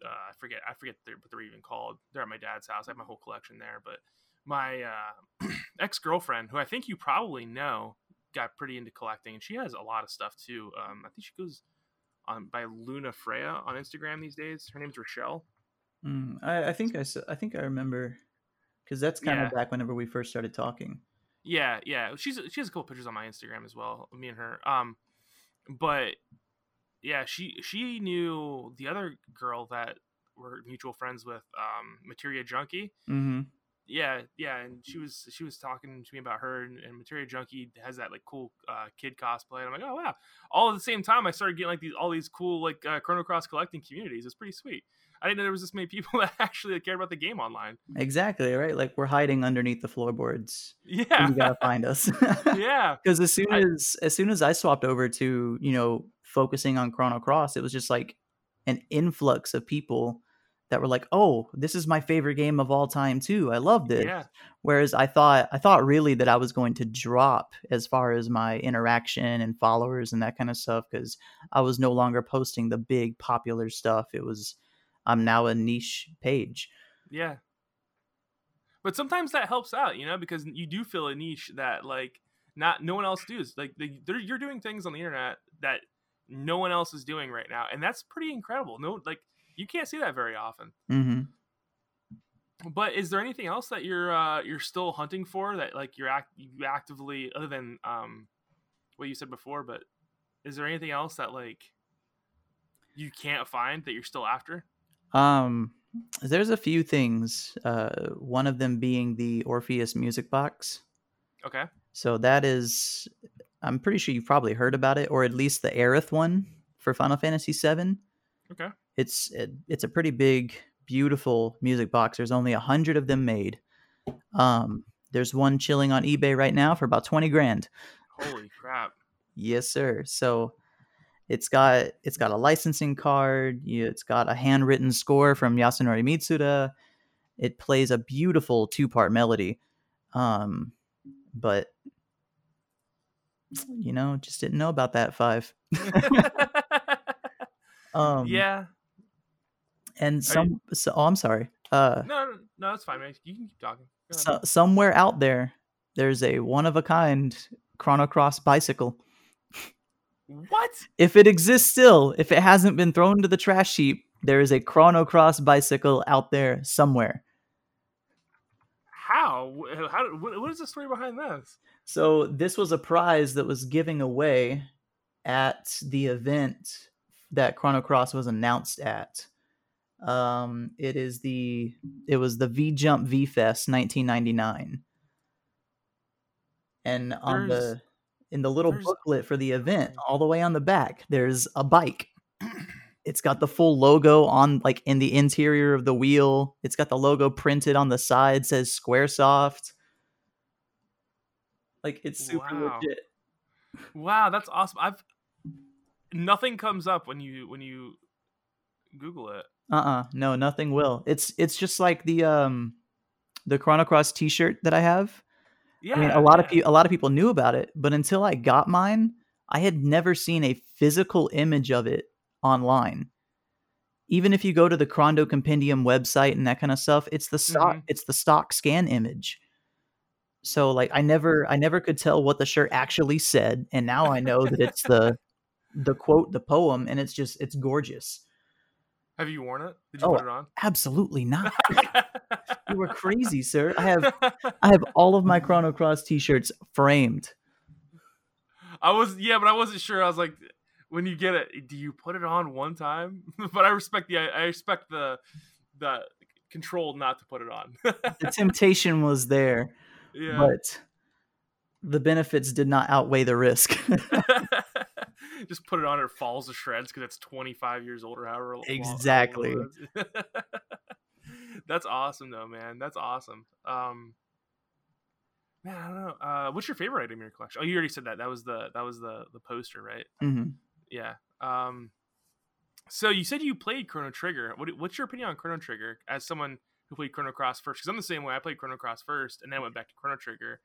Uh, I forget I forget they're, what they're even called. They're at my dad's house. I have my whole collection there. But my uh, ex girlfriend, who I think you probably know, got pretty into collecting, and she has a lot of stuff too. Um, I think she goes on by Luna Freya on Instagram these days. Her name's Rochelle. Mm, I, I think I, I think I remember because that's kind Yeah. of back whenever we first started talking. Yeah, yeah. She's she has a couple pictures on my Instagram as well. Me and her. Um, but yeah, she she knew the other girl that we're mutual friends with um, Materia Junkie. Mm-hmm. Yeah, yeah, and she was she was talking to me about her and, and Materia Junkie has that like cool uh, kid cosplay. And I'm like, oh wow! All at the same time, I started getting like these all these cool like uh, Chrono Cross collecting communities. It's pretty sweet. I didn't know there was this many people that actually cared about the game online. Exactly right. Like we're hiding underneath the floorboards. Yeah, You gotta find us. yeah, because as soon I- as as soon as I swapped over to you know focusing on Chrono Cross, it was just like an influx of people that were like, "Oh, this is my favorite game of all time too. I love this." yeah, Whereas I thought I thought really that I was going to drop as far as my interaction and followers and that kind of stuff because I was no longer posting the big popular stuff. It was I'm now a niche page. yeah. But sometimes that helps out, you know, because you do feel a niche that like not no one else does. Like they're, you're doing things on the internet that no one else is doing right now, and that's pretty incredible. No, like you can't see that very often. hmm But is there anything else that you're uh, you're still hunting for that like you're act you actively other than um what you said before? But is there anything else that like you can't find that you're still after? Um, there's a few things. Uh, one of them being the Orpheus music box. Okay. So that is, I'm pretty sure you've probably heard about it, or at least the Aerith one for Final Fantasy VII. Okay. It's it, it's a pretty big, beautiful music box. There's only a hundred of them made. Um, there's one chilling on eBay right now for about twenty grand. Holy crap. Yes, sir. So it's got it's got a licensing card. It's got a handwritten score from Yasunori Mitsuda. It plays a beautiful two part melody. Um, but you know, just didn't know about that five. Um, yeah. and some. So, oh, I'm sorry. Uh, No, no, no, that's fine, man. You can keep talking. So, somewhere out there, there's a one of a kind Chrono Cross bicycle. What? if it exists still, if it hasn't been thrown to the trash heap, there is a Chrono Cross bicycle out there somewhere. How? How? What, is the story behind this? So this was a prize that was giving away at the event that Chrono Cross was announced at. Um, it is the it was the V Jump V Fest 1999, and on There's- the in the little there's- booklet for the event, all the way on the back, there's a bike. It's got the full logo on like in the interior of the wheel. It's got the logo printed on the side, says Squaresoft. Like it's super Wow. legit. Wow, that's awesome. I've nothing comes up when you when you Google it. Uh-uh. No, nothing will. It's it's just like the um the Chrono Cross t-shirt that I have. Yeah, I mean, a lot of people a lot of people knew about it, but until I got mine, I had never seen a physical image of it online. Even if you go to the Chrono Compendium website and that kind of stuff, it's the stock Mhm. it's the stock scan image. So like I never I never could tell what the shirt actually said, and now I know that it's the the quote, the poem, and it's just it's gorgeous. Have you worn it? Did you Oh, put it on? Absolutely not. you were crazy, sir. I have I have all of my Chrono Cross t-shirts framed. I was yeah, but I wasn't sure. I was like, when you get it, do you put it on one time? but I respect the I respect the the control not to put it on. The temptation was there, yeah. but the benefits did not outweigh the risk. Just put it on, it falls to shreds because it's 25 years old or however. Exactly. long it is. That's awesome, though, man. That's awesome. Um, man, I don't know. Uh, what's your favorite item in your collection? Oh, you already said that. That was the that was the the poster, right? Mm-hmm. Yeah. Um, so you said you played Chrono Trigger. What, what's your opinion on Chrono Trigger as someone who played Chrono Cross first? Because I'm the same way. I played Chrono Cross first, and then went back to Chrono Trigger.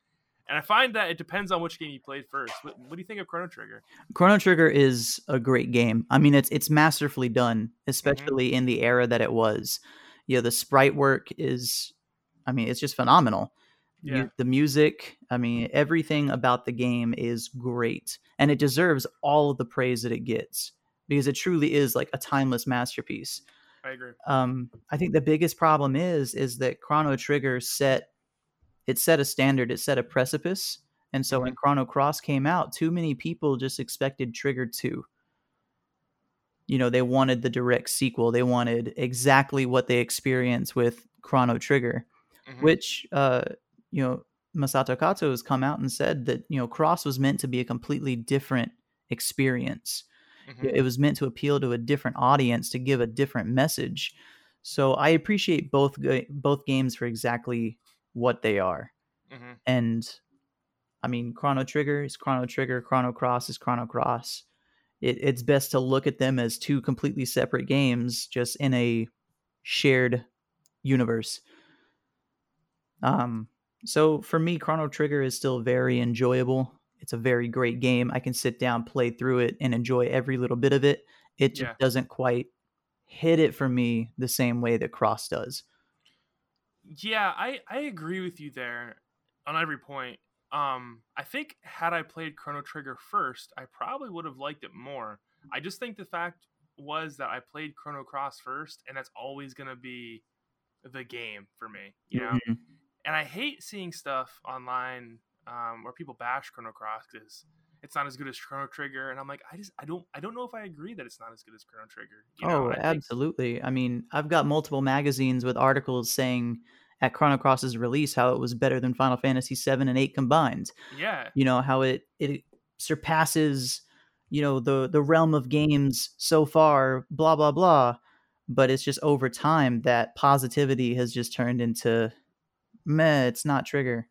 And I find that it depends on which game you played first. What, what do you think of Chrono Trigger? Chrono Trigger is a great game. I mean, it's it's masterfully done, especially in the era that it was. You know, the sprite work is, I mean, it's just phenomenal. You- the music, I mean, everything about the game is great, and it deserves all of the praise that it gets because it truly is like a timeless masterpiece. I agree. um, I think the biggest problem is is that Chrono Trigger set it set a standard, it set a precipice, and so when Chrono Cross came out, too many people just expected Trigger two. you know, they wanted the direct sequel. They wanted exactly what they experienced with Chrono Trigger, Mhm. which, uh, you know, Masato Kato has come out and said that, you know, Cross was meant to be a completely different experience. Mhm. It was meant to appeal to a different audience to give a different message. So I appreciate both both games for exactly what they are. Mhm. And I mean, Chrono Trigger is Chrono Trigger, Chrono Cross is Chrono Cross. It, it's best to look at them as two completely separate games, just in a shared universe. Um, so for me, Chrono Trigger is still very enjoyable. It's a very great game. I can sit down, play through it, and enjoy every little bit of it. It just Yeah. doesn't quite hit it for me the same way that Cross does. Yeah, I I agree with you there on every point. Um, I think had I played Chrono Trigger first, I probably would have liked it more. I just think the fact was that I played Chrono Cross first, and that's always gonna be the game for me, you know. Mhm. And I hate seeing stuff online um, where people bash Chrono Cross because it's not as good as Chrono Trigger, and I'm like, I just I don't I don't know if I agree that it's not as good as Chrono Trigger. You know? oh, I think- absolutely. I mean, I've got multiple magazines with articles saying at Chrono Cross's release how it was better than Final Fantasy 7 and 8 combined. yeah, You know, how it it surpasses, you know, the the realm of games so far, blah blah blah. But it's just over time that positivity has just turned into meh, it's not trigger.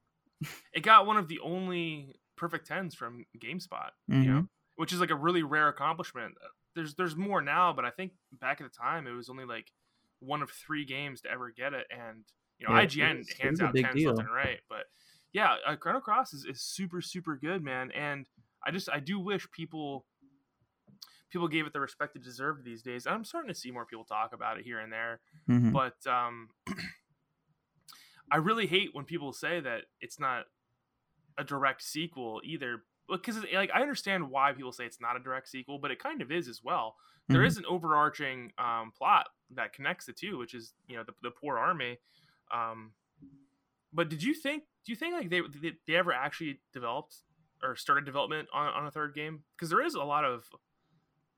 it got one of the only perfect tens from GameSpot. you Mm-hmm. know, which is like a really rare accomplishment. Uh, There's there's more now, but I think back at the time it was only like one of three games to ever get it, and you know Yeah, IGN was- hands out tens deal. left and right. But yeah, uh, Chrono Cross is, is super super good, man, and I just I do wish people people gave it the respect it deserved these days. And I'm starting to see more people talk about it here and there, Mhm. but um, I really hate when people say that it's not a direct sequel either. Because like I understand why people say it's not a direct sequel, but it kind of is as well. There Mhm. is an overarching um, plot that connects the two, which is you know the, the Porre army. Um, but did you think? Do you think like they they, they ever actually developed or started development on, on a third game? Because there is a lot of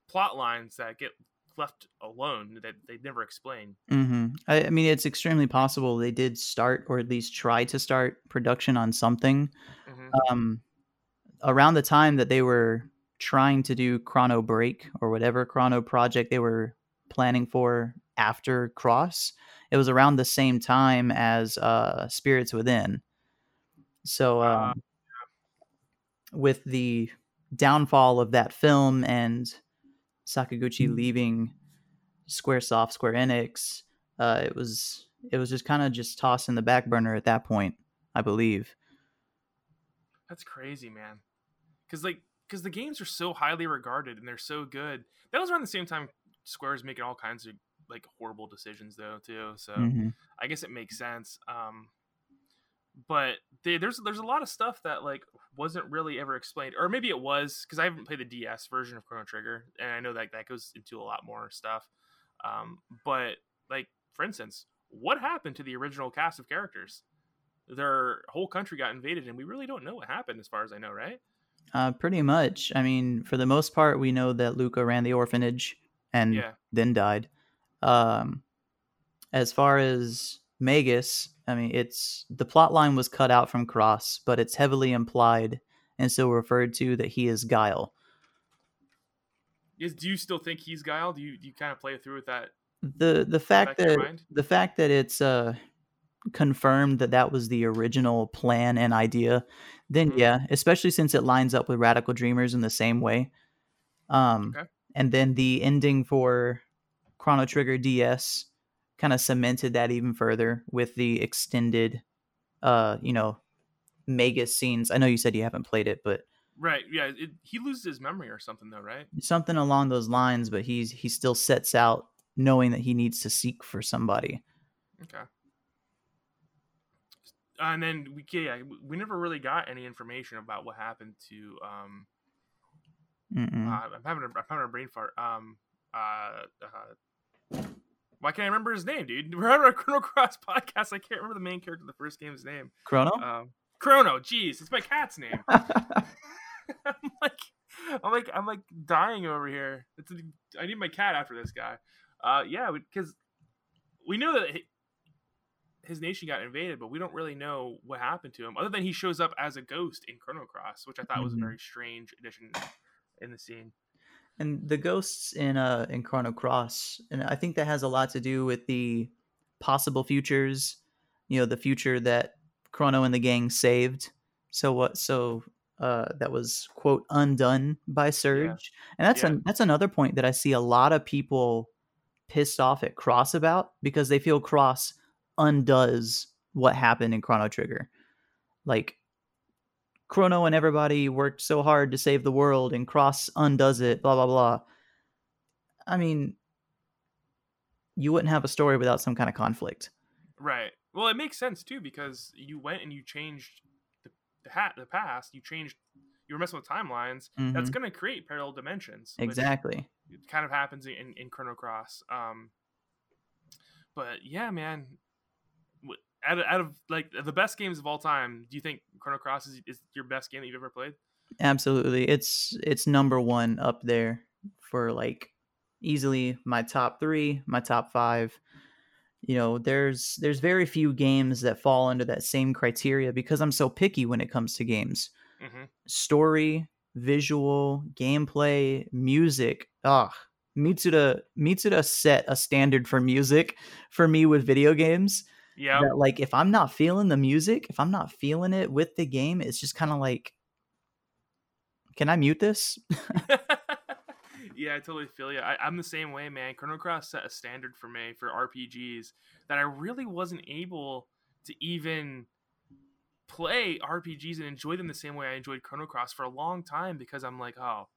plot lines that get left alone that they never explain. hmm I, I mean, it's extremely possible they did start, or at least try to start production on something. Mhm. Um, around the time that they were trying to do Chrono Break or whatever Chrono project they were planning for after Cross, it was around the same time as uh, Spirits Within. So, Ah, um, with the downfall of that film and Sakaguchi leaving SquareSoft, Square Enix, uh, it was it was just kind of just tossed in the back burner at that point, I believe. That's crazy, man. Because like, because the games are so highly regarded and they're so good. That was around the same time Square was making all kinds of like horrible decisions, though, too. So Mhm. I guess it makes sense. Um, but they, there's there's a lot of stuff that like wasn't really ever explained, or maybe it was because I haven't played the DS version of Chrono Trigger, and I know that that goes into a lot more stuff. Um, but like for instance, what happened to the original cast of characters? Their whole country got invaded, and we really don't know what happened, as far as I know, right? Uh, pretty much. I mean, for the most part, we know that Lucca ran the orphanage and Yeah. then died. Um, as far as Magus, I mean, it's the plot line was cut out from Cross, but it's heavily implied and still referred to that he is Guile. Is do you still think he's Guile? Do you do you kind of play through with that? the The fact Back that the fact that it's uh confirmed that that was the original plan and idea, then Mhm. yeah, especially since it lines up with Radical Dreamers in the same way. Um, Okay. and then the ending for Chrono Trigger DS kind of cemented that even further with the extended, uh, you know, mega scenes. I know you said you haven't played it, but Right. Yeah. It, he loses his memory or something, though, right? something along those lines. But he's he still sets out knowing that he needs to seek for somebody. Okay. And then we yeah we never really got any information about what happened to um uh, I'm having a, I'm having a brain fart um uh, uh why can't I remember his name dude we're having a Chrono Cross podcast I can't remember the main character of the first game's name Chrono. um Chrono jeez it's my cat's name I'm like I'm like I'm like dying over here. It's I need my cat after this guy. Uh, yeah, because we know that he- his nation got invaded, but we don't really know what happened to him, other than he shows up as a ghost in Chrono Cross, which I thought was a Mhm. very strange addition in the scene. And the ghosts in uh in Chrono Cross, and I think that has a lot to do with the possible futures. You know, the future that Chrono and the gang saved. So what? So uh, that was quote undone by Serge, and that's Yeah. an, that's another point that I see a lot of people pissed off at Cross about because they feel Cross undoes what happened in Chrono Trigger. Like Chrono and everybody worked so hard to save the world and Cross undoes it, blah blah blah. I mean, you wouldn't have a story without some kind of conflict. Right. Well, it makes sense too because you went and you changed the the, hat, the past. You changed. You were messing with timelines. That's Mhm. going to create parallel dimensions. Exactly. It kind of happens in in Chrono Cross. Um, but yeah, man. Out of, out of like the best games of all time, do you think Chrono Cross is, is your best game that you've ever played? Absolutely. It's it's number 1 up there for like easily my top 3, my top 5. You know, there's there's very few games that fall under that same criteria because I'm so picky when it comes to games. hmm story, visual, gameplay, music. Ah, Mitsuda Mitsuda set a standard for music for me with video games. Yeah. Like if I'm not feeling the music, if I'm not feeling it with the game, it's just kind of like can I mute this? yeah, I totally feel you. I, I'm the same way, man. Chrono Cross set a standard for me for RPGs that I really wasn't able to even play RPGs and enjoy them the same way I enjoyed Chrono Cross for a long time because I'm like, oh,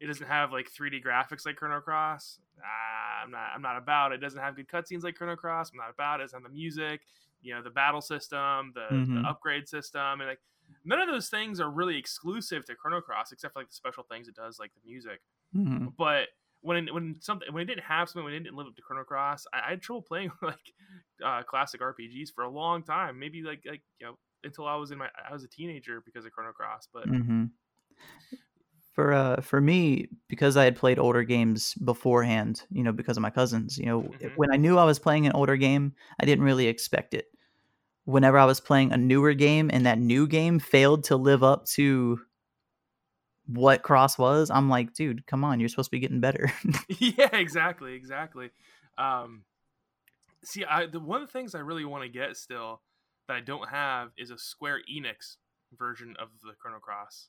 it doesn't have like 3D graphics like Chrono Cross. Ah, I'm not. I'm not about it. It doesn't have good cutscenes like Chrono Cross. I'm not about it. Doesn't have the music, you know, the battle system, the, Mhm. the upgrade system, and like none of those things are really exclusive to Chrono Cross except for like the special things it does, like the music Mhm. but when it, when something when it didn't have something when it didn't live up to Chrono Cross, I, I had trouble playing like uh, classic RPGs for a long time. Maybe like like you know until I was in my I was a teenager because of Chrono Cross. But hmm For uh for me, because I had played older games beforehand, you know, because of my cousins, you know, Mhm. when I knew I was playing an older game, I didn't really expect it. Whenever I was playing a newer game and that new game failed to live up to what Cross was, I'm like, dude, come on, you're supposed to be getting better. yeah, exactly, exactly. Um, see, I the one of the things I really want to get still that I don't have is a Square Enix version of the Chrono Cross.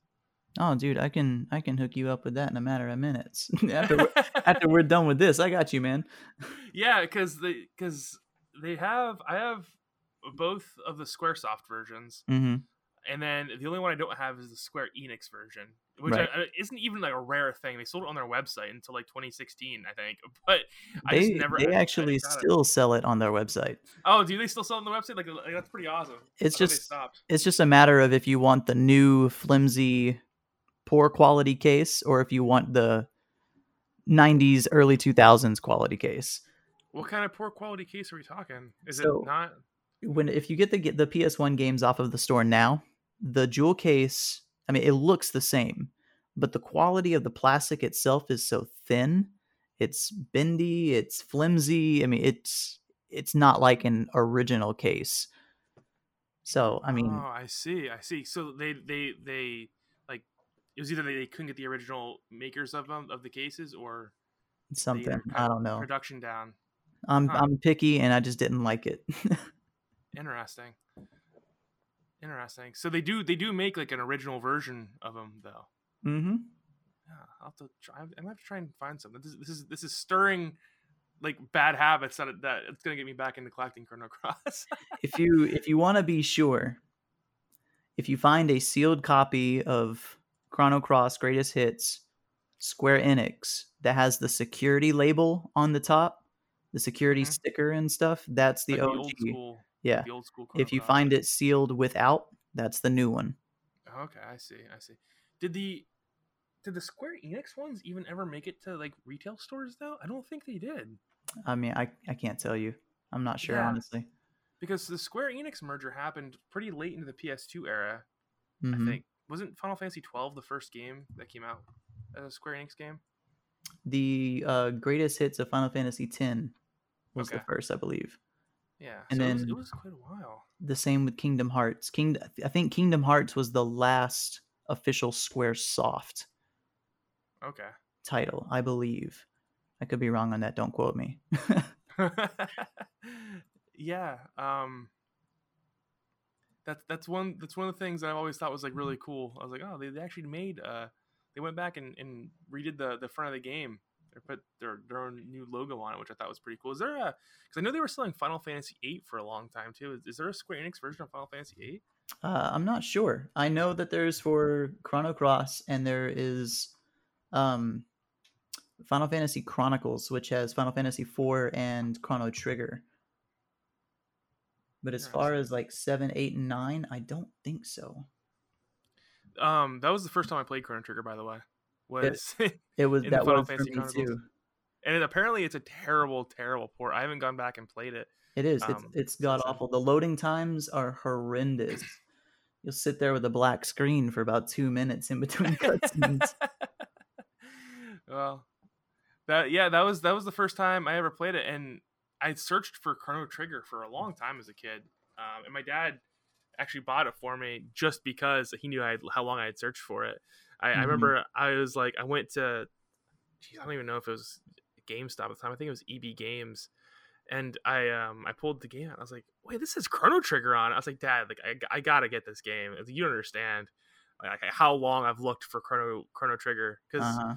Oh, dude, I can I can hook you up with that in a matter of minutes. after we're, after we're done with this, I got you, man. yeah, because they because they have I have both of the SquareSoft versions, hmm and then the only one I don't have is the Square Enix version, which Right. I, I- isn't even like a rare thing. They sold it on their website until like 2016, I think. But I just They never. they I- I actually got it. still sell it on their website. Oh, do they still sell it on the website? Like, like, that's pretty awesome. It's I just- it's just a matter of if you want the new flimsy poor quality case or if you want the 90s early 2000s quality case What kind of poor quality case are we talking? Is So- it not? when if you get the get the ps1 games off of the store now the jewel case i mean it looks the same but the quality of the plastic itself is so thin it's bendy it's flimsy i mean it's it's not like an original case so i mean oh, I see. I see. So they they they it was either they, they couldn't get the original makers of them of the cases or something i don't know production down. i'm Huh. i'm picky and i just didn't like it Interesting. Interesting. So they do they do make like an original version of them though. mm-hmm Yeah, I'll have to try. I'm gonna have to try and find something. This, is- this is this is stirring like bad habits that that it's gonna get me back into collecting Chrono Cross. if you if you want to be sure if you find a sealed copy of chrono cross greatest hits square enix that has the security label on the top the security Mhm. sticker and stuff that's the Like og old school. yeah The old school. Chrono if you Cross. find it sealed without that's the new one Okay, I see. I see. Did the did the Square Enix ones even ever make it to like retail stores though? I don't think they did i mean i, I can't tell you i'm not sure Yeah. honestly because the Square Enix merger happened pretty late into the PS2 era. mm-hmm. I think wasn't Final Fantasy 12 the first game that came out? As a Square Enix game? The uh, greatest hits of Final Fantasy X was the first, I believe. Yeah. And so it, was, then- it was quite a while. The same with Kingdom Hearts. King, I think Kingdom Hearts was the last official Square Soft Okay. title, I believe. I could be wrong on that. Don't quote me. yeah. Um. That's that's one that's one of the things that I've always thought was like really cool. I was like, oh, they, they actually made uh, they went back and, and redid the the front of the game. They put their their own new logo on it, which I thought was pretty cool. Is there a because I know they were selling Final Fantasy VIII for a long time too. Is, is there a Square Enix version of Final Fantasy VIII? Uh, I'm not sure. I know that there's for Chrono Cross and there is um, Final Fantasy Chronicles, which has Final Fantasy IV and Chrono Trigger. But as far as like seven, eight, and nine, I don't think so. Um, that was the first time I played Chrono Trigger, by the way. Was It was that Final was for Fantasy me Chronicles? too. and it, apparently it's a terrible, terrible port. I haven't gone back and played it. It is. It's Um, it's so god awful. The loading times are horrendous. You'll sit there with a black screen for about two minutes in between cutscenes. well, that yeah, that was that was the first time I ever played it, and I searched for Chrono Trigger for a long time as a kid, um, and my dad actually bought it for me just because he knew I had, how long I had searched for it. I, I Mhm. remember I was like, I went to, geez, I don't even know if it was GameStop at the time. I think it was EB Games, and I um I pulled the game out. I was like, wait, this has Chrono Trigger on. I was like, Dad, like I, I gotta get this game. Like, you don't understand like how long I've looked for Chrono Chrono Trigger because Uh-huh.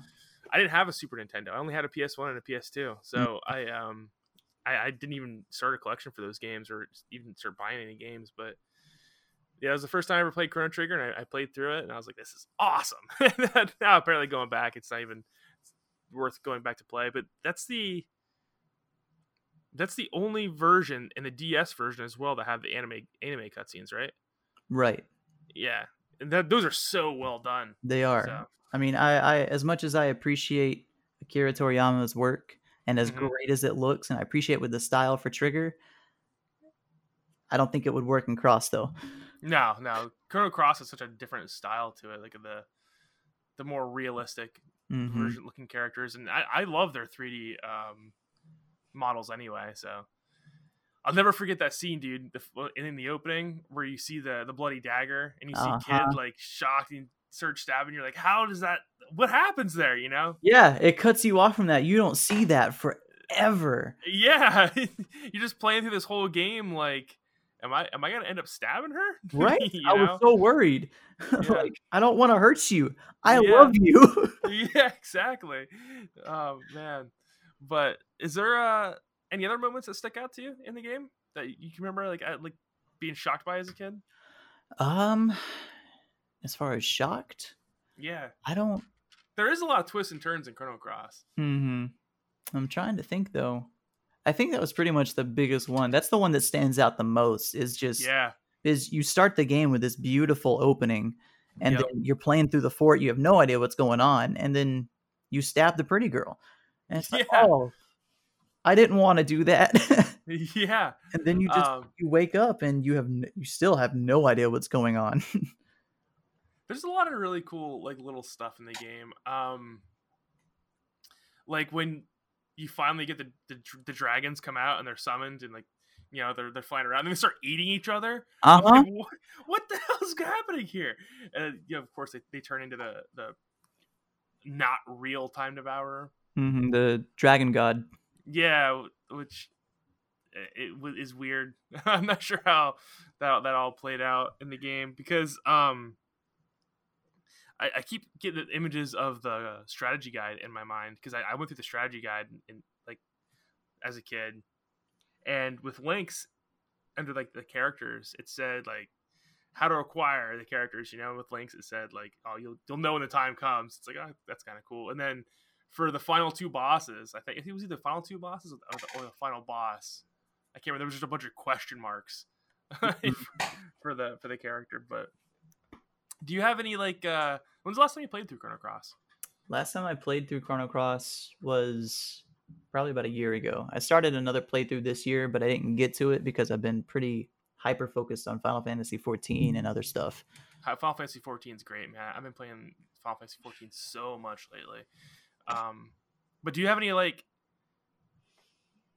I didn't have a Super Nintendo. I only had a PS1 and a PS2. So I um I, I didn't even start a collection for those games or even start buying any games. But yeah, it was the first time I ever played Chrono Trigger, and I, I played through it, and I was like, "This is awesome." now apparently going back, it's not even worth going back to play. But that's the that's the only version in the DS version as well that have the anime anime cutscenes, right? Right. Yeah, and that, those are so well done. They are. So, I mean, I, I as much as I appreciate Akira Toriyama's work and as Mhm. great as it looks, and I appreciate with the style for Trigger, I don't think it would work in Cross though. No, no. Chrono Cross has such a different style to it, like the the more realistic Mhm. version looking characters, and I, I love their 3D um, models anyway. So I'll never forget that scene, dude. The, in the opening where you see the the bloody dagger and you see Uh-huh. kid like shocked and start stabbing. You're like, how does that? What happens there? You know? Yeah, it cuts you off from that. You don't see that forever. Yeah, you're just playing through this whole game like. Am I am I gonna end up stabbing her? Right? I was so worried. Yeah. like, I don't want to hurt you. I Yeah. love you. yeah, exactly. Oh man. But is there uh any other moments that stick out to you in the game that you can remember like at, like being shocked by as a kid? um, as far as shocked, Yeah. I don't. There is a lot of twists and turns in Chrono Cross. hmm I'm trying to think though. I think that was pretty much the biggest one. That's the one that stands out the most. Is just Yeah. is you start the game with this beautiful opening, and Yep. then you're playing through the fort. You have no idea what's going on, and then you stab the pretty girl, and it's like, Yeah. oh, I didn't want to do that. yeah. and then you just Um, you wake up and you have you still have no idea what's going on. there's a lot of really cool like little stuff in the game. Um like when you finally get the, the the dragons come out and they're summoned and like you know they're they're flying around and they start eating each other. Uh-huh. like, what, what the hell's happening here? And you know, of course, they, they turn into the the not real time devourer. hmm The dragon god. Yeah, which uh, it is weird. I'm not sure how that that all played out in the game because um. I, I keep getting the images of the strategy guide in my mind because I, I went through the strategy guide in, like as a kid, and with Lynx under like the characters, it said like how to acquire the characters. You know, with Lynx, it said like oh you'll you'll know when the time comes. It's like oh that's kind of cool. And then for the final two bosses, I think I think it was either the final two bosses or the, or the final boss. I can't remember. There was just a bunch of question marks for the for the character. But do you have any like? uh When's the last time you played through Chrono Cross? Last time I played through Chrono Cross was probably about a year ago. I started another playthrough this year, but I didn't get to it because I've been pretty hyper focused on Final Fantasy 14 and other stuff. Final Fantasy 14 is great, man. I've been playing Final Fantasy 14 so much lately. Um, but do you have any like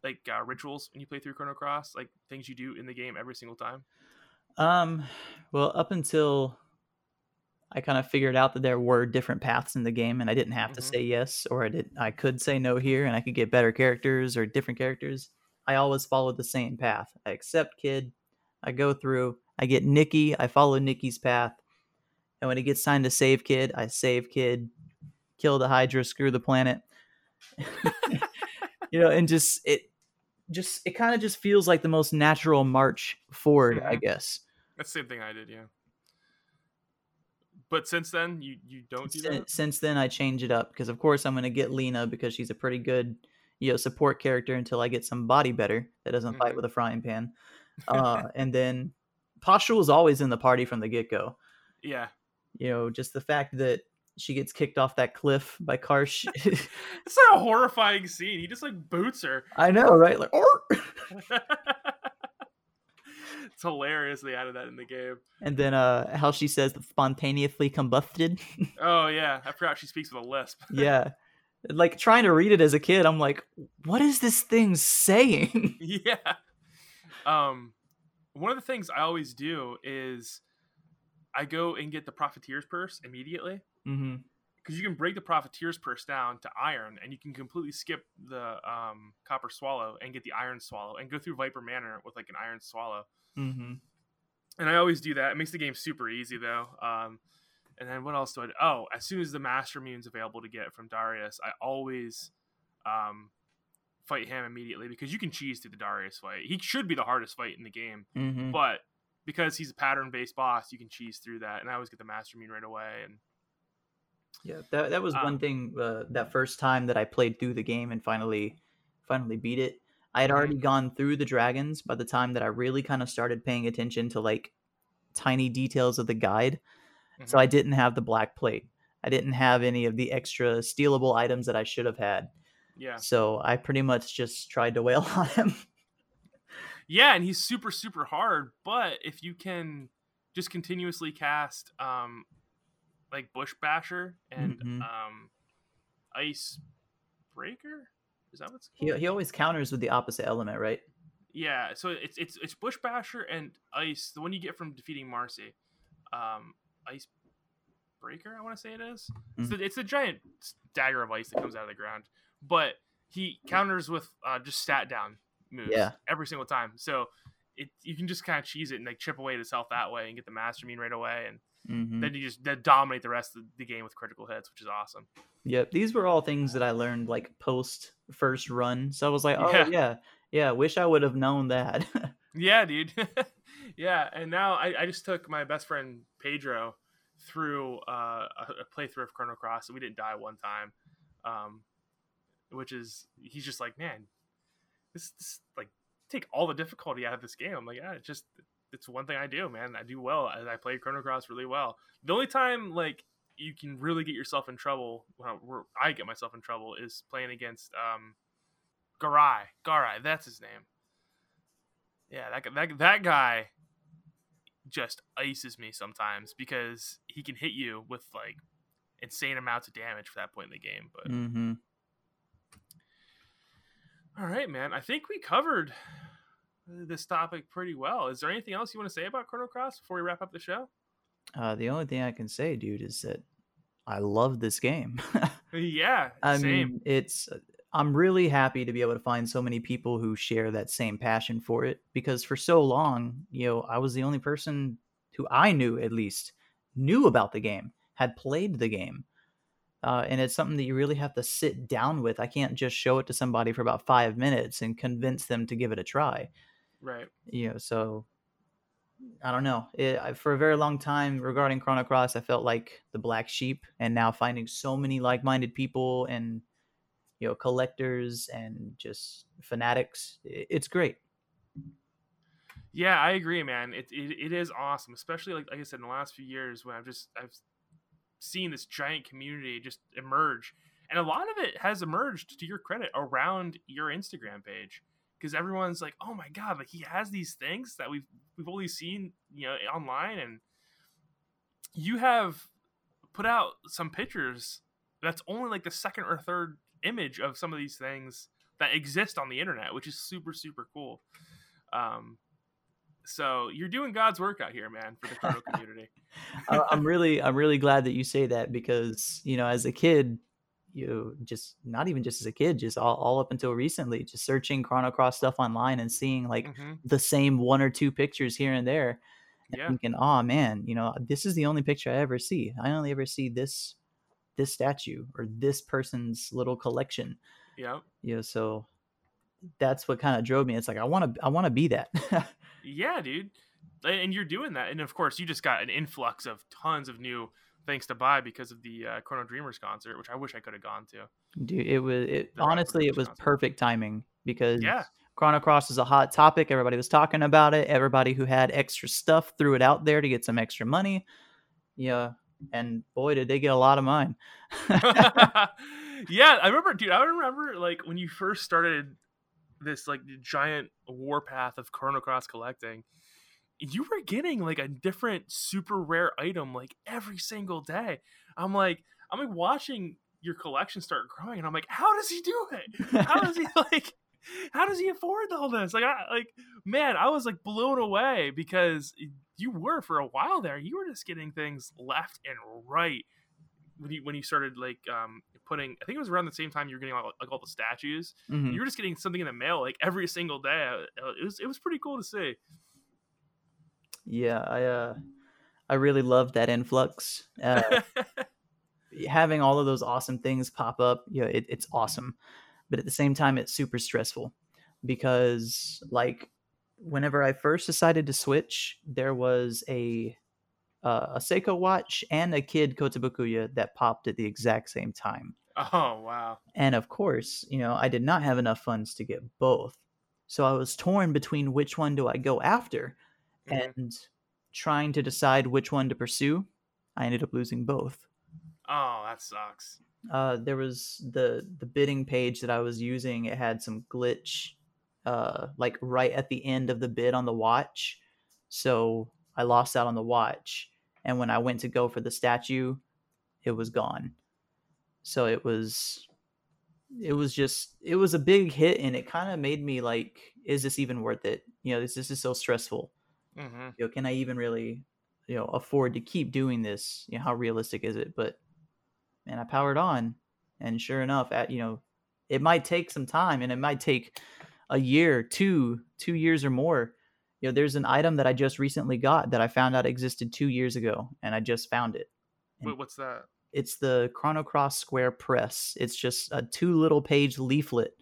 like uh, rituals when you play through Chrono Cross? Like things you do in the game every single time? Um, well, up until I kind of figured out that there were different paths in the game, and I didn't have to Mhm. say yes, or I did. I could say no here, and I could get better characters or different characters. I always followed the same path. I accept Kid. I go through. I get Nikki. I follow Nikki's path, and when it gets time to save Kid, I save Kid, kill the Hydra, screw the planet. you know, and just it, just it kind of just feels like the most natural march forward, I Mhm. guess. That's the same thing I did, yeah. But since then, you you don't do Sin- that. since then I change it up because of course I'm gonna get Leena because she's a pretty good you know support character until I get somebody better that doesn't fight Mhm. with a frying pan. Uh, and then Pastral is always in the party from the get go. Yeah, You know, just the fact that she gets kicked off that cliff by Karsh. it's not a horrifying scene. He just like boots her. I know, right? Like, "Or!" it's hilarious they added that in the game. and then uh, how she says spontaneously combusted. Oh yeah, I forgot she speaks with a lisp. yeah, like trying to read it as a kid, I'm like, what is this thing saying? yeah. Um, one of the things I always do is I go and get the profiteer's purse immediately mm-hmm. Because you can break the profiteer's purse down to iron, and you can completely skip the um, copper swallow and get the iron swallow, and go through Viper Manor with like an iron swallow. Mm-hmm. And I always do that. It makes the game super easy though. Um, and then what else do I do? Oh, as soon as the Mastermune's available to get from Dario, I always um, fight him immediately because you can cheese through the Dario fight. He should be the hardest fight in the game, Mm-hmm. but because he's a pattern based boss, you can cheese through that. And I always get the Mastermune right away. And Yeah, that that was Um, one thing. Uh, that first time that I played through the game and finally, finally beat it. I had Mhm. already gone through the dragons by the time that I really kind of started paying attention to like tiny details of the guide. So Mhm. I didn't have the black plate. I didn't have any of the extra stealable items that I should have had. yeah, So I pretty much just tried to wail on him. yeah, and he's super super hard. But if you can just continuously cast um, like Bush Basher and Mhm. um, Ice Breaker, is that what's he called? he always counters with the opposite element, right? Yeah, so it's it's it's Bush Basher and Ice, the one you get from defeating Marcy. Um, Ice Breaker, I want to say it is. It's, Mhm. the, it's the giant dagger of ice that comes out of the ground, but he counters with uh, just stat down moves Yeah. every single time. So it you can just kind of cheese it and like chip away at health that way and get the Mastermune right away, and Mm-hmm. then you just then dominate the rest of the game with critical hits, which is awesome. Yep, these were all things that I learned like post first run. So I was like, oh Yeah. yeah, yeah. Wish I would have known that. Yeah, dude. yeah, and now I, I just took my best friend Pedro through uh, a, a playthrough of Chrono Cross, and we didn't die one time. Um, which is he's just like, man, this, this like take all the difficulty out of this game. I'm like, yeah, it's just it's one thing I do, man. I do well. I, I play Chrono Cross really well. The only time like you can really get yourself in trouble, well, where I get myself in trouble, is playing against um, Garai. Garai, that's his name. Yeah, that that that guy just ices me sometimes because he can hit you with like insane amounts of damage for that point in the game. But mm-hmm. all right, man, I think we covered this topic pretty well. Is there anything else you want to say about Chrono Cross before we wrap up the show? uh, the only thing I can say, dude, is that I love this game. yeah, I same. mean, it's. I'm really happy to be able to find so many people who share that same passion for it because for so long, you know, I was the only person who I knew at least knew about the game, had played the game. Uh, and it's something that you really have to sit down with. I can't just show it to somebody for about five minutes and convince them to give it a try. Right. You know, so I don't know. It, I- for a very long time regarding Chrono Cross, I felt like the black sheep, and now finding so many like-minded people and you know collectors and just fanatics, i- it's great. Yeah, I agree, man. It, it it is awesome, especially like like I said in the last few years when I've just I've seen this giant community just emerge, and a lot of it has emerged to your credit around your Instagram page because everyone's like, oh my god, like he has these things that we've we've only seen you know online, and you have put out some pictures that's only like the second or third image of some of these things that exist on the internet, which is super super cool. Um, so you're doing God's work out here, man, for the Chrono community. I'm really I'm really glad that you say that because you know as a kid you just not even just as a kid just all, all up until recently just searching Chrono Cross stuff online and seeing like Mhm. the same one or two pictures here and there and Yeah, thinking oh man you know this is the only picture I ever see. I only ever see this this statue or this person's little collection. Yeah, you know so that's what kind of drove me. It's like I want to I want to be that. Yeah, dude. And you're doing that, and of course, you just got an influx of tons of new things to buy because of the uh, Chrono Dreamers concert, which I wish I could have gone to. dude it was it The honestly it was Concert. perfect timing because Yeah, Chrono Cross is a hot topic. Everybody was talking about it. Everybody who had extra stuff threw it out there to get some extra money. Yeah. And boy, did they get a lot of mine. yeah, I remember, dude. I remember like when you first started this like giant warpath of Chrono Cross collecting. You were getting like a different super rare item like every single day. I'm like, I'm like watching your collection start growing, and I'm like, how does he do it? How does he like? How does he afford all this? Like, I like, man, I was like blown away because you were for a while there. You were just getting things left and right when you when you started like um putting. I think it was around the same time you were getting all, like all the statues. Mhm. You were just getting something in the mail like every single day. Uh, It was it was pretty cool to see. Yeah, I uh I really loved that influx. Uh, having all of those awesome things pop up, you know, it, it's awesome. But at the same time, it's super stressful because, like, whenever I first decided to switch, there was a uh, a Seiko watch and a Kid Kotobukiya that popped at the exact same time. oh wow. And of course, you know, I did not have enough funds to get both. So I was torn between which one do I go after Mhm. and trying to decide which one to pursue. I ended up losing both. Oh, that sucks. Uh, there was the the bidding page that I was using. It had some glitch, uh, like right at the end of the bid on the watch, so I lost out on the watch. And when I went to go for the statue, it was gone. So it was, it was just, it was a big hit, and it kind of made me like, is this even worth it? You know, this this is so stressful. Hmm You know, can I even really, you know, afford to keep doing this? You know, how realistic is it? But man, I powered on, and sure enough, at you know, it might take some time, and it might take a year, two, two years or more. You know, there's an item that I just recently got that I found out existed two years ago, and I just found it. And Wait, what's that? it's the Chrono Cross Square Press. It's just a two little page leaflet.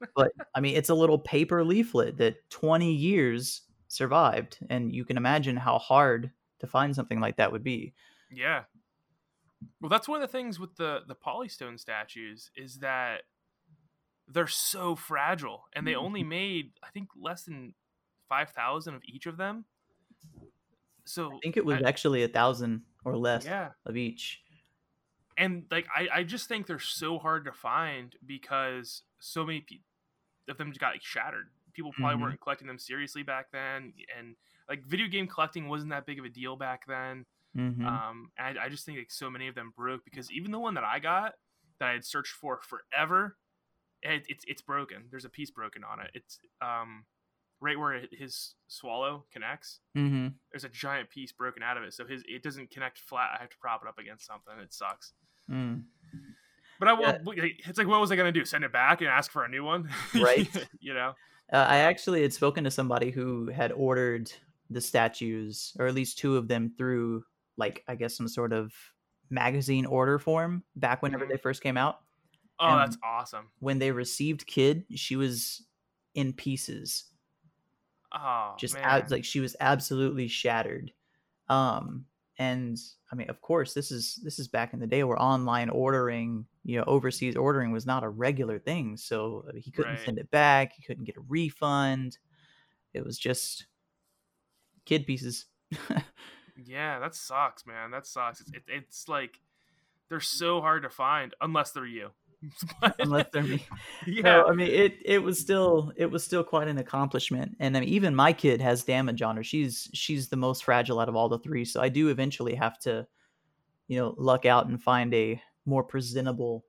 But I mean, it's a little paper leaflet that 20 years survived. And you can imagine how hard to find something like that would be. Yeah. Well, that's one of the things with the the Polystone statues is that they're so fragile, and they only mm-hmm. made I think less than five thousand of each of them. So I think it was actually a thousand or less yeah, of each. and like I I just think they're so hard to find because so many pe- of them just got like, shattered. People probably Mhm. weren't collecting them seriously back then, and like video game collecting wasn't that big of a deal back then. Mhm. Um, and I, I just think like so many of them broke because even the one that I got that I had searched for forever, it, it's it's broken. There's a piece broken on it. It's um right where it- his swallow connects. Mhm. There's a giant piece broken out of it, so his it doesn't connect flat. I have to prop it up against something. It sucks. Mm. But I Yeah. will. It's like, what was I gonna do? Send it back and ask for a new one? Right. you know. Uh, I actually had spoken to somebody who had ordered the statues, or at least two of them, through like I guess some sort of magazine order form back whenever Mhm. they first came out. Oh, And- that's awesome. When they received Kid, she was in pieces. Oh, Just man. ab- like she was absolutely shattered. Um, and I mean, of course, this is this is back in the day where online ordering, you know, overseas ordering was not a regular thing. So uh, he couldn't Right. send it back. He couldn't get a refund. It was just kid pieces. Yeah, that sucks, man. That sucks. It's, it, it's like they're so hard to find unless they're you. Unless they're me. yeah, No, I mean it. It was still it was still quite an accomplishment, and I mean, even my kid has damage on her. She's she's the most fragile out of all the three, so I do eventually have to, you know, luck out and find a more presentable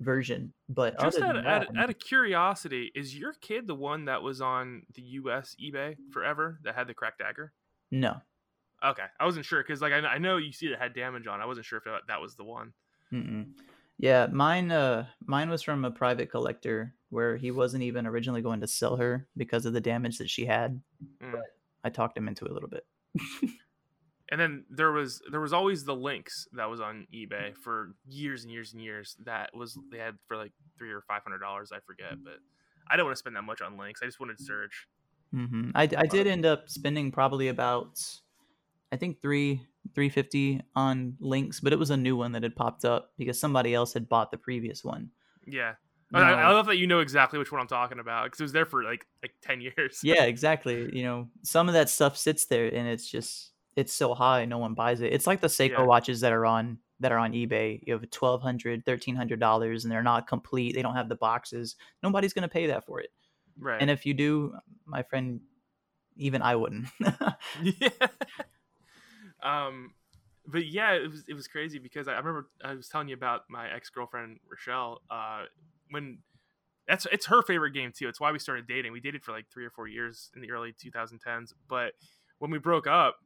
version. But Just other out, than out, that, out of curiosity, is your kid the one that was on the U.S. eBay forever that had the cracked dagger? no. Okay, I wasn't sure because like I, I know you see it had damage on. I wasn't sure if that, that was the one. Mm-mm. Yeah, mine. Uh, mine was from a private collector where he wasn't even originally going to sell her because of the damage that she had. Mm. But I talked him into it a little bit. And then there was there was always the Lynx that was on eBay for years and years and years. That was they had for like three or five hundred dollars. I forget, but I don't want to spend that much on Lynx. I just wanted to search. hmm I, I did end up spending probably about, I think three three fifty on Lynx, but it was a new one that had popped up because somebody else had bought the previous one. Yeah, I, I love that you know exactly which one I'm talking about because it was there for like like ten years. yeah, exactly. You know, some of that stuff sits there and it's just it's so high, no one buys it. It's like the Seiko Yeah. watches that are on that are on eBay. You have twelve hundred, thirteen hundred dollars, and they're not complete. They don't have the boxes. Nobody's gonna pay that for it. right. And if you do, my friend, even I wouldn't. yeah. Um, but yeah, it was it was crazy because I, I remember I was telling you about my ex girlfriend Rochelle. Uh, when that's it's her favorite game too. It's why we started dating. We dated for like three or four years in the early 2010s. But when we broke up,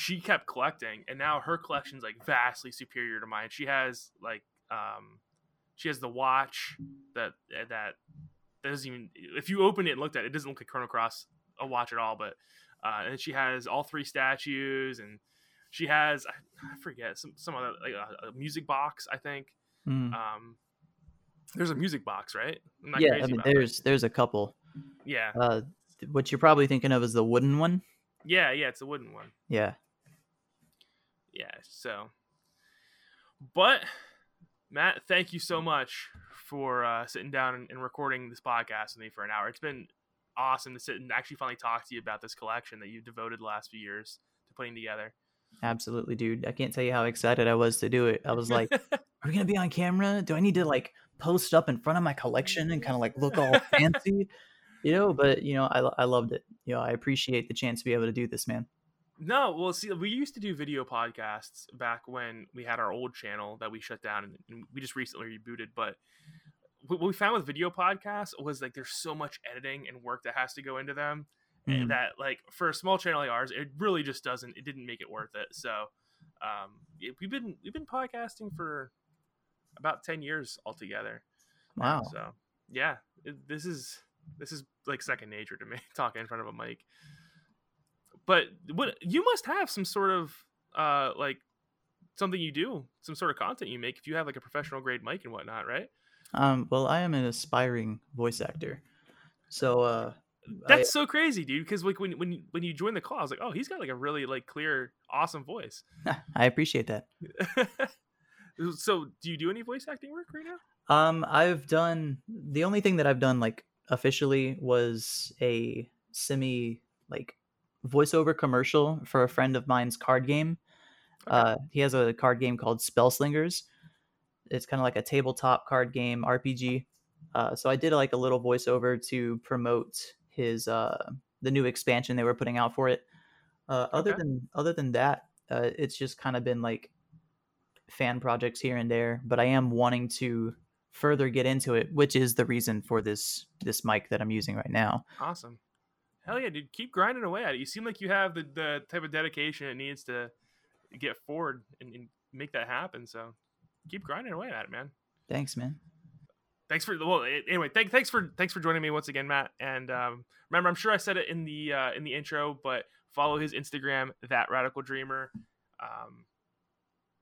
she kept collecting, and now her collection's like vastly superior to mine. She has like um, she has the watch that that that doesn't even if you open it and looked at it, it doesn't look like Chrono Cross a watch at all. But uh, and she has all three statues, and she has I, I forget some some other like a, a music box. I think Mm. um, there's a music box, right? I'm not yeah, crazy I mean, about that. there's there's a couple. yeah, Uh, what you're probably thinking of is the wooden one. yeah, yeah. It's a wooden one. Yeah. Yeah. So, but Matt, thank you so much for uh, sitting down and, and recording this podcast with me for an hour. It's been awesome to sit and actually finally talk to you about this collection that you've devoted the last few years to putting together. Absolutely, dude. I can't tell you how excited I was to do it. I was like, "Are we gonna be on camera? Do I need to like post up in front of my collection and kind of like look all fancy?" You know, but you know, I I loved it. You know, I appreciate the chance to be able to do this, man. No, well, see, we used to do video podcasts back when we had our old channel that we shut down and, and we just recently rebooted. But what we found with video podcasts was like there's so much editing and work that has to go into them and Mm. that like for a small channel like ours, it really just doesn't. It didn't make it worth it. So um, it- we've been we've been podcasting for about ten years altogether. Wow. So yeah, it, this is this is like second nature to me talking in front of a mic. But what you must have some sort of uh like something you do, some sort of content you make if you have like a professional grade mic and whatnot, right? Um, well, I am an aspiring voice actor, so uh, I- That's so crazy, dude. Because like when when when you join the call, I was like, oh, he's got like a really like clear, awesome voice. I appreciate that. so, do you do any voice acting work right now? Um, I've done the only thing that I've done like officially was a semi like voiceover commercial for a friend of mine's card game. Uh, he has a card game called Spellslingers. It's kind of like a tabletop card game RPG. Uh, so I did like a little voiceover to promote his uh the new expansion they were putting out for it. Uh, other than other than that, uh, it's just kind of been like fan projects here and there. But I am wanting to further get into it, which is the reason for this this mic that I'm using right now. Awesome. Hell yeah, dude. Keep grinding away at it. You seem like you have the, the type of dedication it needs to get forward and, and make that happen. So keep grinding away at it, man. Thanks, man. Thanks for the well. Anyway, thank, thanks for thanks for joining me once again, Matt. And um, remember, I'm sure I said it in the uh, in the intro, but follow his Instagram, that radical dreamer, um,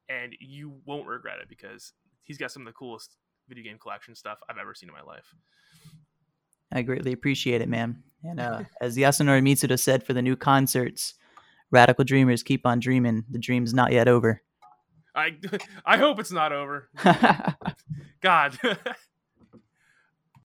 and you won't regret it because he's got some of the coolest video game collection stuff I've ever seen in my life. I greatly appreciate it, man. And uh, as Yasunori Mitsuda said for the new concerts, radical dreamers keep on dreaming. The dream's not yet over. I I hope it's not over. God.